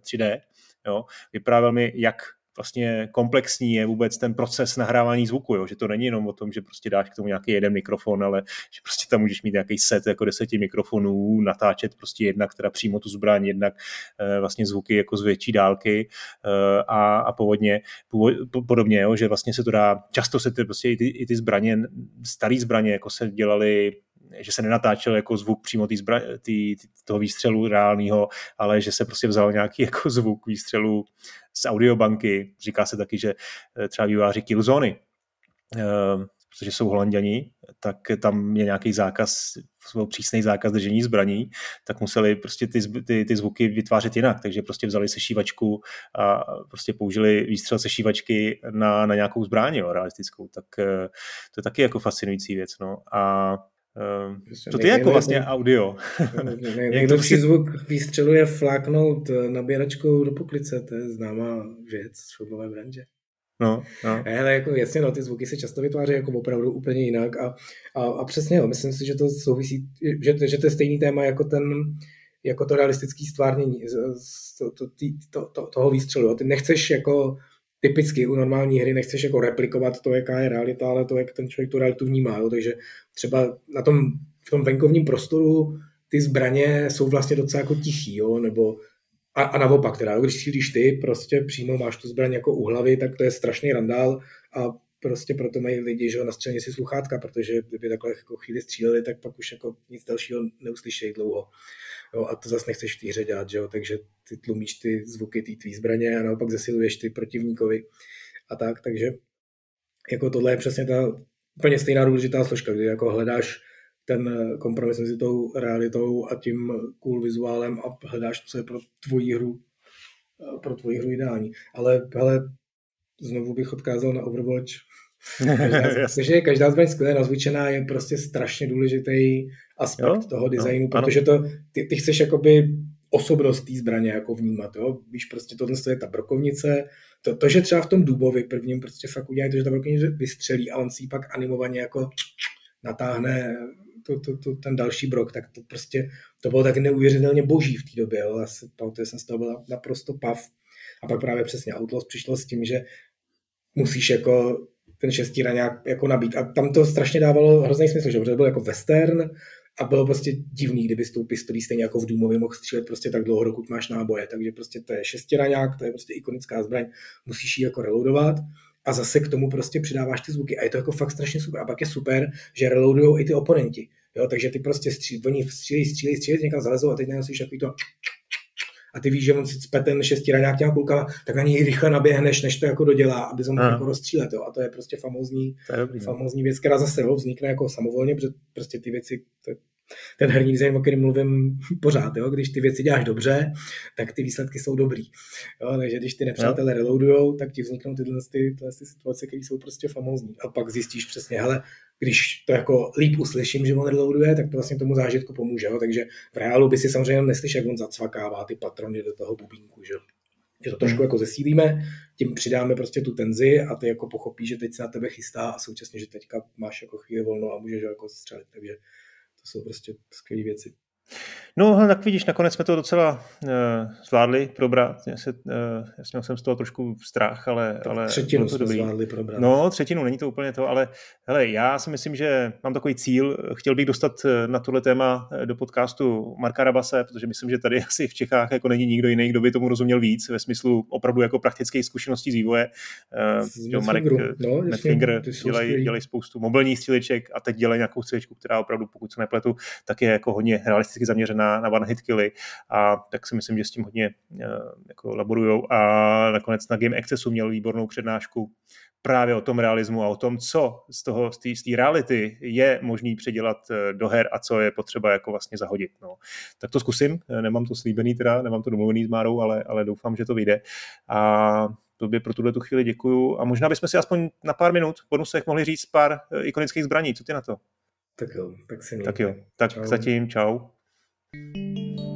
3D, eh, jo? vyprávěl mi, jak vlastně komplexní je vůbec ten proces nahrávání zvuku, jo? že to není jenom o tom, že prostě dáš k tomu nějaký jeden mikrofon, ale že prostě tam můžeš mít nějaký set jako deseti mikrofonů, natáčet prostě jednak teda přímo tu zbraň, jednak e, vlastně zvuky jako z větší dálky e, a, a povodně, podobně, jo? že vlastně se to dá, často se ty, prostě i ty, i ty zbraně, staré zbraně jako se dělaly že se nenatáčel jako zvuk přímo tý zbra, tý, tý, toho výstřelu reálného, ale že se prostě vzal nějaký jako zvuk výstřelu z audiobanky. Říká se taky, že eh, třeba výváři Killzony, eh, protože jsou holanděni, tak tam je nějaký zákaz, přísný zákaz držení zbraní, tak museli prostě ty, ty, ty zvuky vytvářet jinak, takže prostě vzali sešívačku a prostě použili výstřel sešívačky na, na nějakou zbraň, jo, realistickou, tak eh, to je taky jako fascinující věc, no. A Uh, to je jako vlastně nejde, audio. Nejlepší zvuk výstřelu je fláknout eh, nabíračkou do poklice, to je známá věc z filmové branže. No, no. Ale jako jasně, no, ty zvuky se často vytváří jako opravdu úplně jinak a, a, a přesně, jo, myslím si, že to souvisí, že, že to je stejný téma jako ten, jako to realistické stvárnění to, to, to, to, toho výstřelu. Jo. Ty nechceš jako typicky u normální hry nechceš jako replikovat to, jaká je realita, ale to, jak ten člověk tu realitu vnímá. Jo. Takže třeba na tom, v tom venkovním prostoru ty zbraně jsou vlastně docela jako tichý, jo, nebo a, a naopak, teda, když střílíš ty, prostě přímo máš tu zbraň jako u hlavy, tak to je strašný randál a prostě proto mají lidi, že na střelně si sluchátka, protože kdyby takhle jako chvíli stříleli, tak pak už jako nic dalšího neuslyšejí dlouho. Jo, a to zase nechceš v té hře dělat, že jo? takže ty tlumíš ty zvuky té tvý zbraně a naopak zesiluješ ty protivníkovi a tak, takže jako tohle je přesně ta úplně stejná důležitá složka, kdy jako hledáš ten kompromis mezi tou realitou a tím cool vizuálem a hledáš, co je pro tvoji hru pro tvoji hru ideální. Ale hele, znovu bych odkázal na Overwatch. Každá, každá zbraň skvěle nazvučená je prostě strašně důležitý aspekt jo? toho designu, no, protože to, ty, ty chceš jakoby osobnost té zbraně jako vnímat, jo? Víš, prostě tohle je ta brokovnice, to, to, že třeba v tom Dubovi prvním prostě fakt udělají to, že ta brokovnice vystřelí a on si ji pak animovaně jako natáhne to, to, to, ten další brok, tak to prostě, to bylo tak neuvěřitelně boží v té době, jo? Já si pamatuju, jsem z toho byl naprosto pav. A pak právě přesně Outlaws přišlo s tím, že musíš jako ten šestíra nějak jako nabít. A tam to strašně dávalo hrozný smysl, že to byl jako western, a bylo prostě divný, kdyby s tou pistolí stejně jako v Důmově mohl střílet prostě tak dlouho, dokud máš náboje. Takže prostě to je šestiraňák, to je prostě ikonická zbraň, musíš ji jako reloadovat a zase k tomu prostě přidáváš ty zvuky a je to jako fakt strašně super. A pak je super, že reloadují i ty oponenti. Jo, takže ty prostě střílí, oni střílí, střílí, střílí, někam zalezou a teď nenosíš takový to a ty víš, že on si cpe ten šestiraňák těma kulkama, tak na něj rychle naběhneš, než to jako dodělá, aby se mohl jako rozstřílet. Jo. A to je prostě famózní, je dobrý, no. famózní věc, která zase jo, vznikne jako samovolně, protože prostě ty věci, to, ten herní design, o kterém mluvím pořád. Jo? Když ty věci děláš dobře, tak ty výsledky jsou dobrý. Jo? Takže když ty nepřátelé reloadujou, tak ti vzniknou tyhle, ty, tyhle ty situace, které jsou prostě famózní. A pak zjistíš přesně, hele, když to jako líp uslyším, že on reloaduje, tak to vlastně tomu zážitku pomůže. Jo? Takže v reálu by si samozřejmě neslyšel, jak on zacvakává ty patrony do toho bubínku. Že? že to trošku hmm. jako zesílíme, tím přidáme prostě tu tenzi a ty jako pochopíš, že teď se na tebe chystá a současně, že teďka máš jako chvíli volno a můžeš jako střelit. Takže to jsou prostě skvělé věci. No, tak vidíš, nakonec jsme to docela uh, zvládli probrat. Já, se, uh, já měl jsem z toho trošku strach, ale, ale třetinu to dobrý. zvládli probrat. No, třetinu, není to úplně to, ale hele, já si myslím, že mám takový cíl, chtěl bych dostat eh, na tohle téma do podcastu Marka Rabase, protože myslím, že tady asi v Čechách jako není nikdo jiný, kdo by tomu rozuměl víc, ve smyslu opravdu jako praktické zkušenosti z vývoje. Uh, Marek no, Finger dělají, dělají spoustu mobilních stříleček a teď dělají nějakou střílečku, která opravdu, pokud se nepletu, tak je jako hodně realisticky zaměřená na one hit killy a tak si myslím, že s tím hodně uh, jako laborujou a nakonec na Game Accessu měl výbornou přednášku právě o tom realismu a o tom, co z toho, z té reality je možný předělat eh, do her a co je potřeba jako vlastně zahodit. No. Tak to zkusím, eh, nemám to slíbený teda, nemám to domluvený s Márou, ale, ale doufám, že to vyjde. A tobě pro tuhle tu chvíli děkuju a možná bychom si aspoň na pár minut bonusech mohli říct pár ikonických zbraní. Co ty na to? Tak jo, tak si Tak jo, tak čau. zatím čau. Música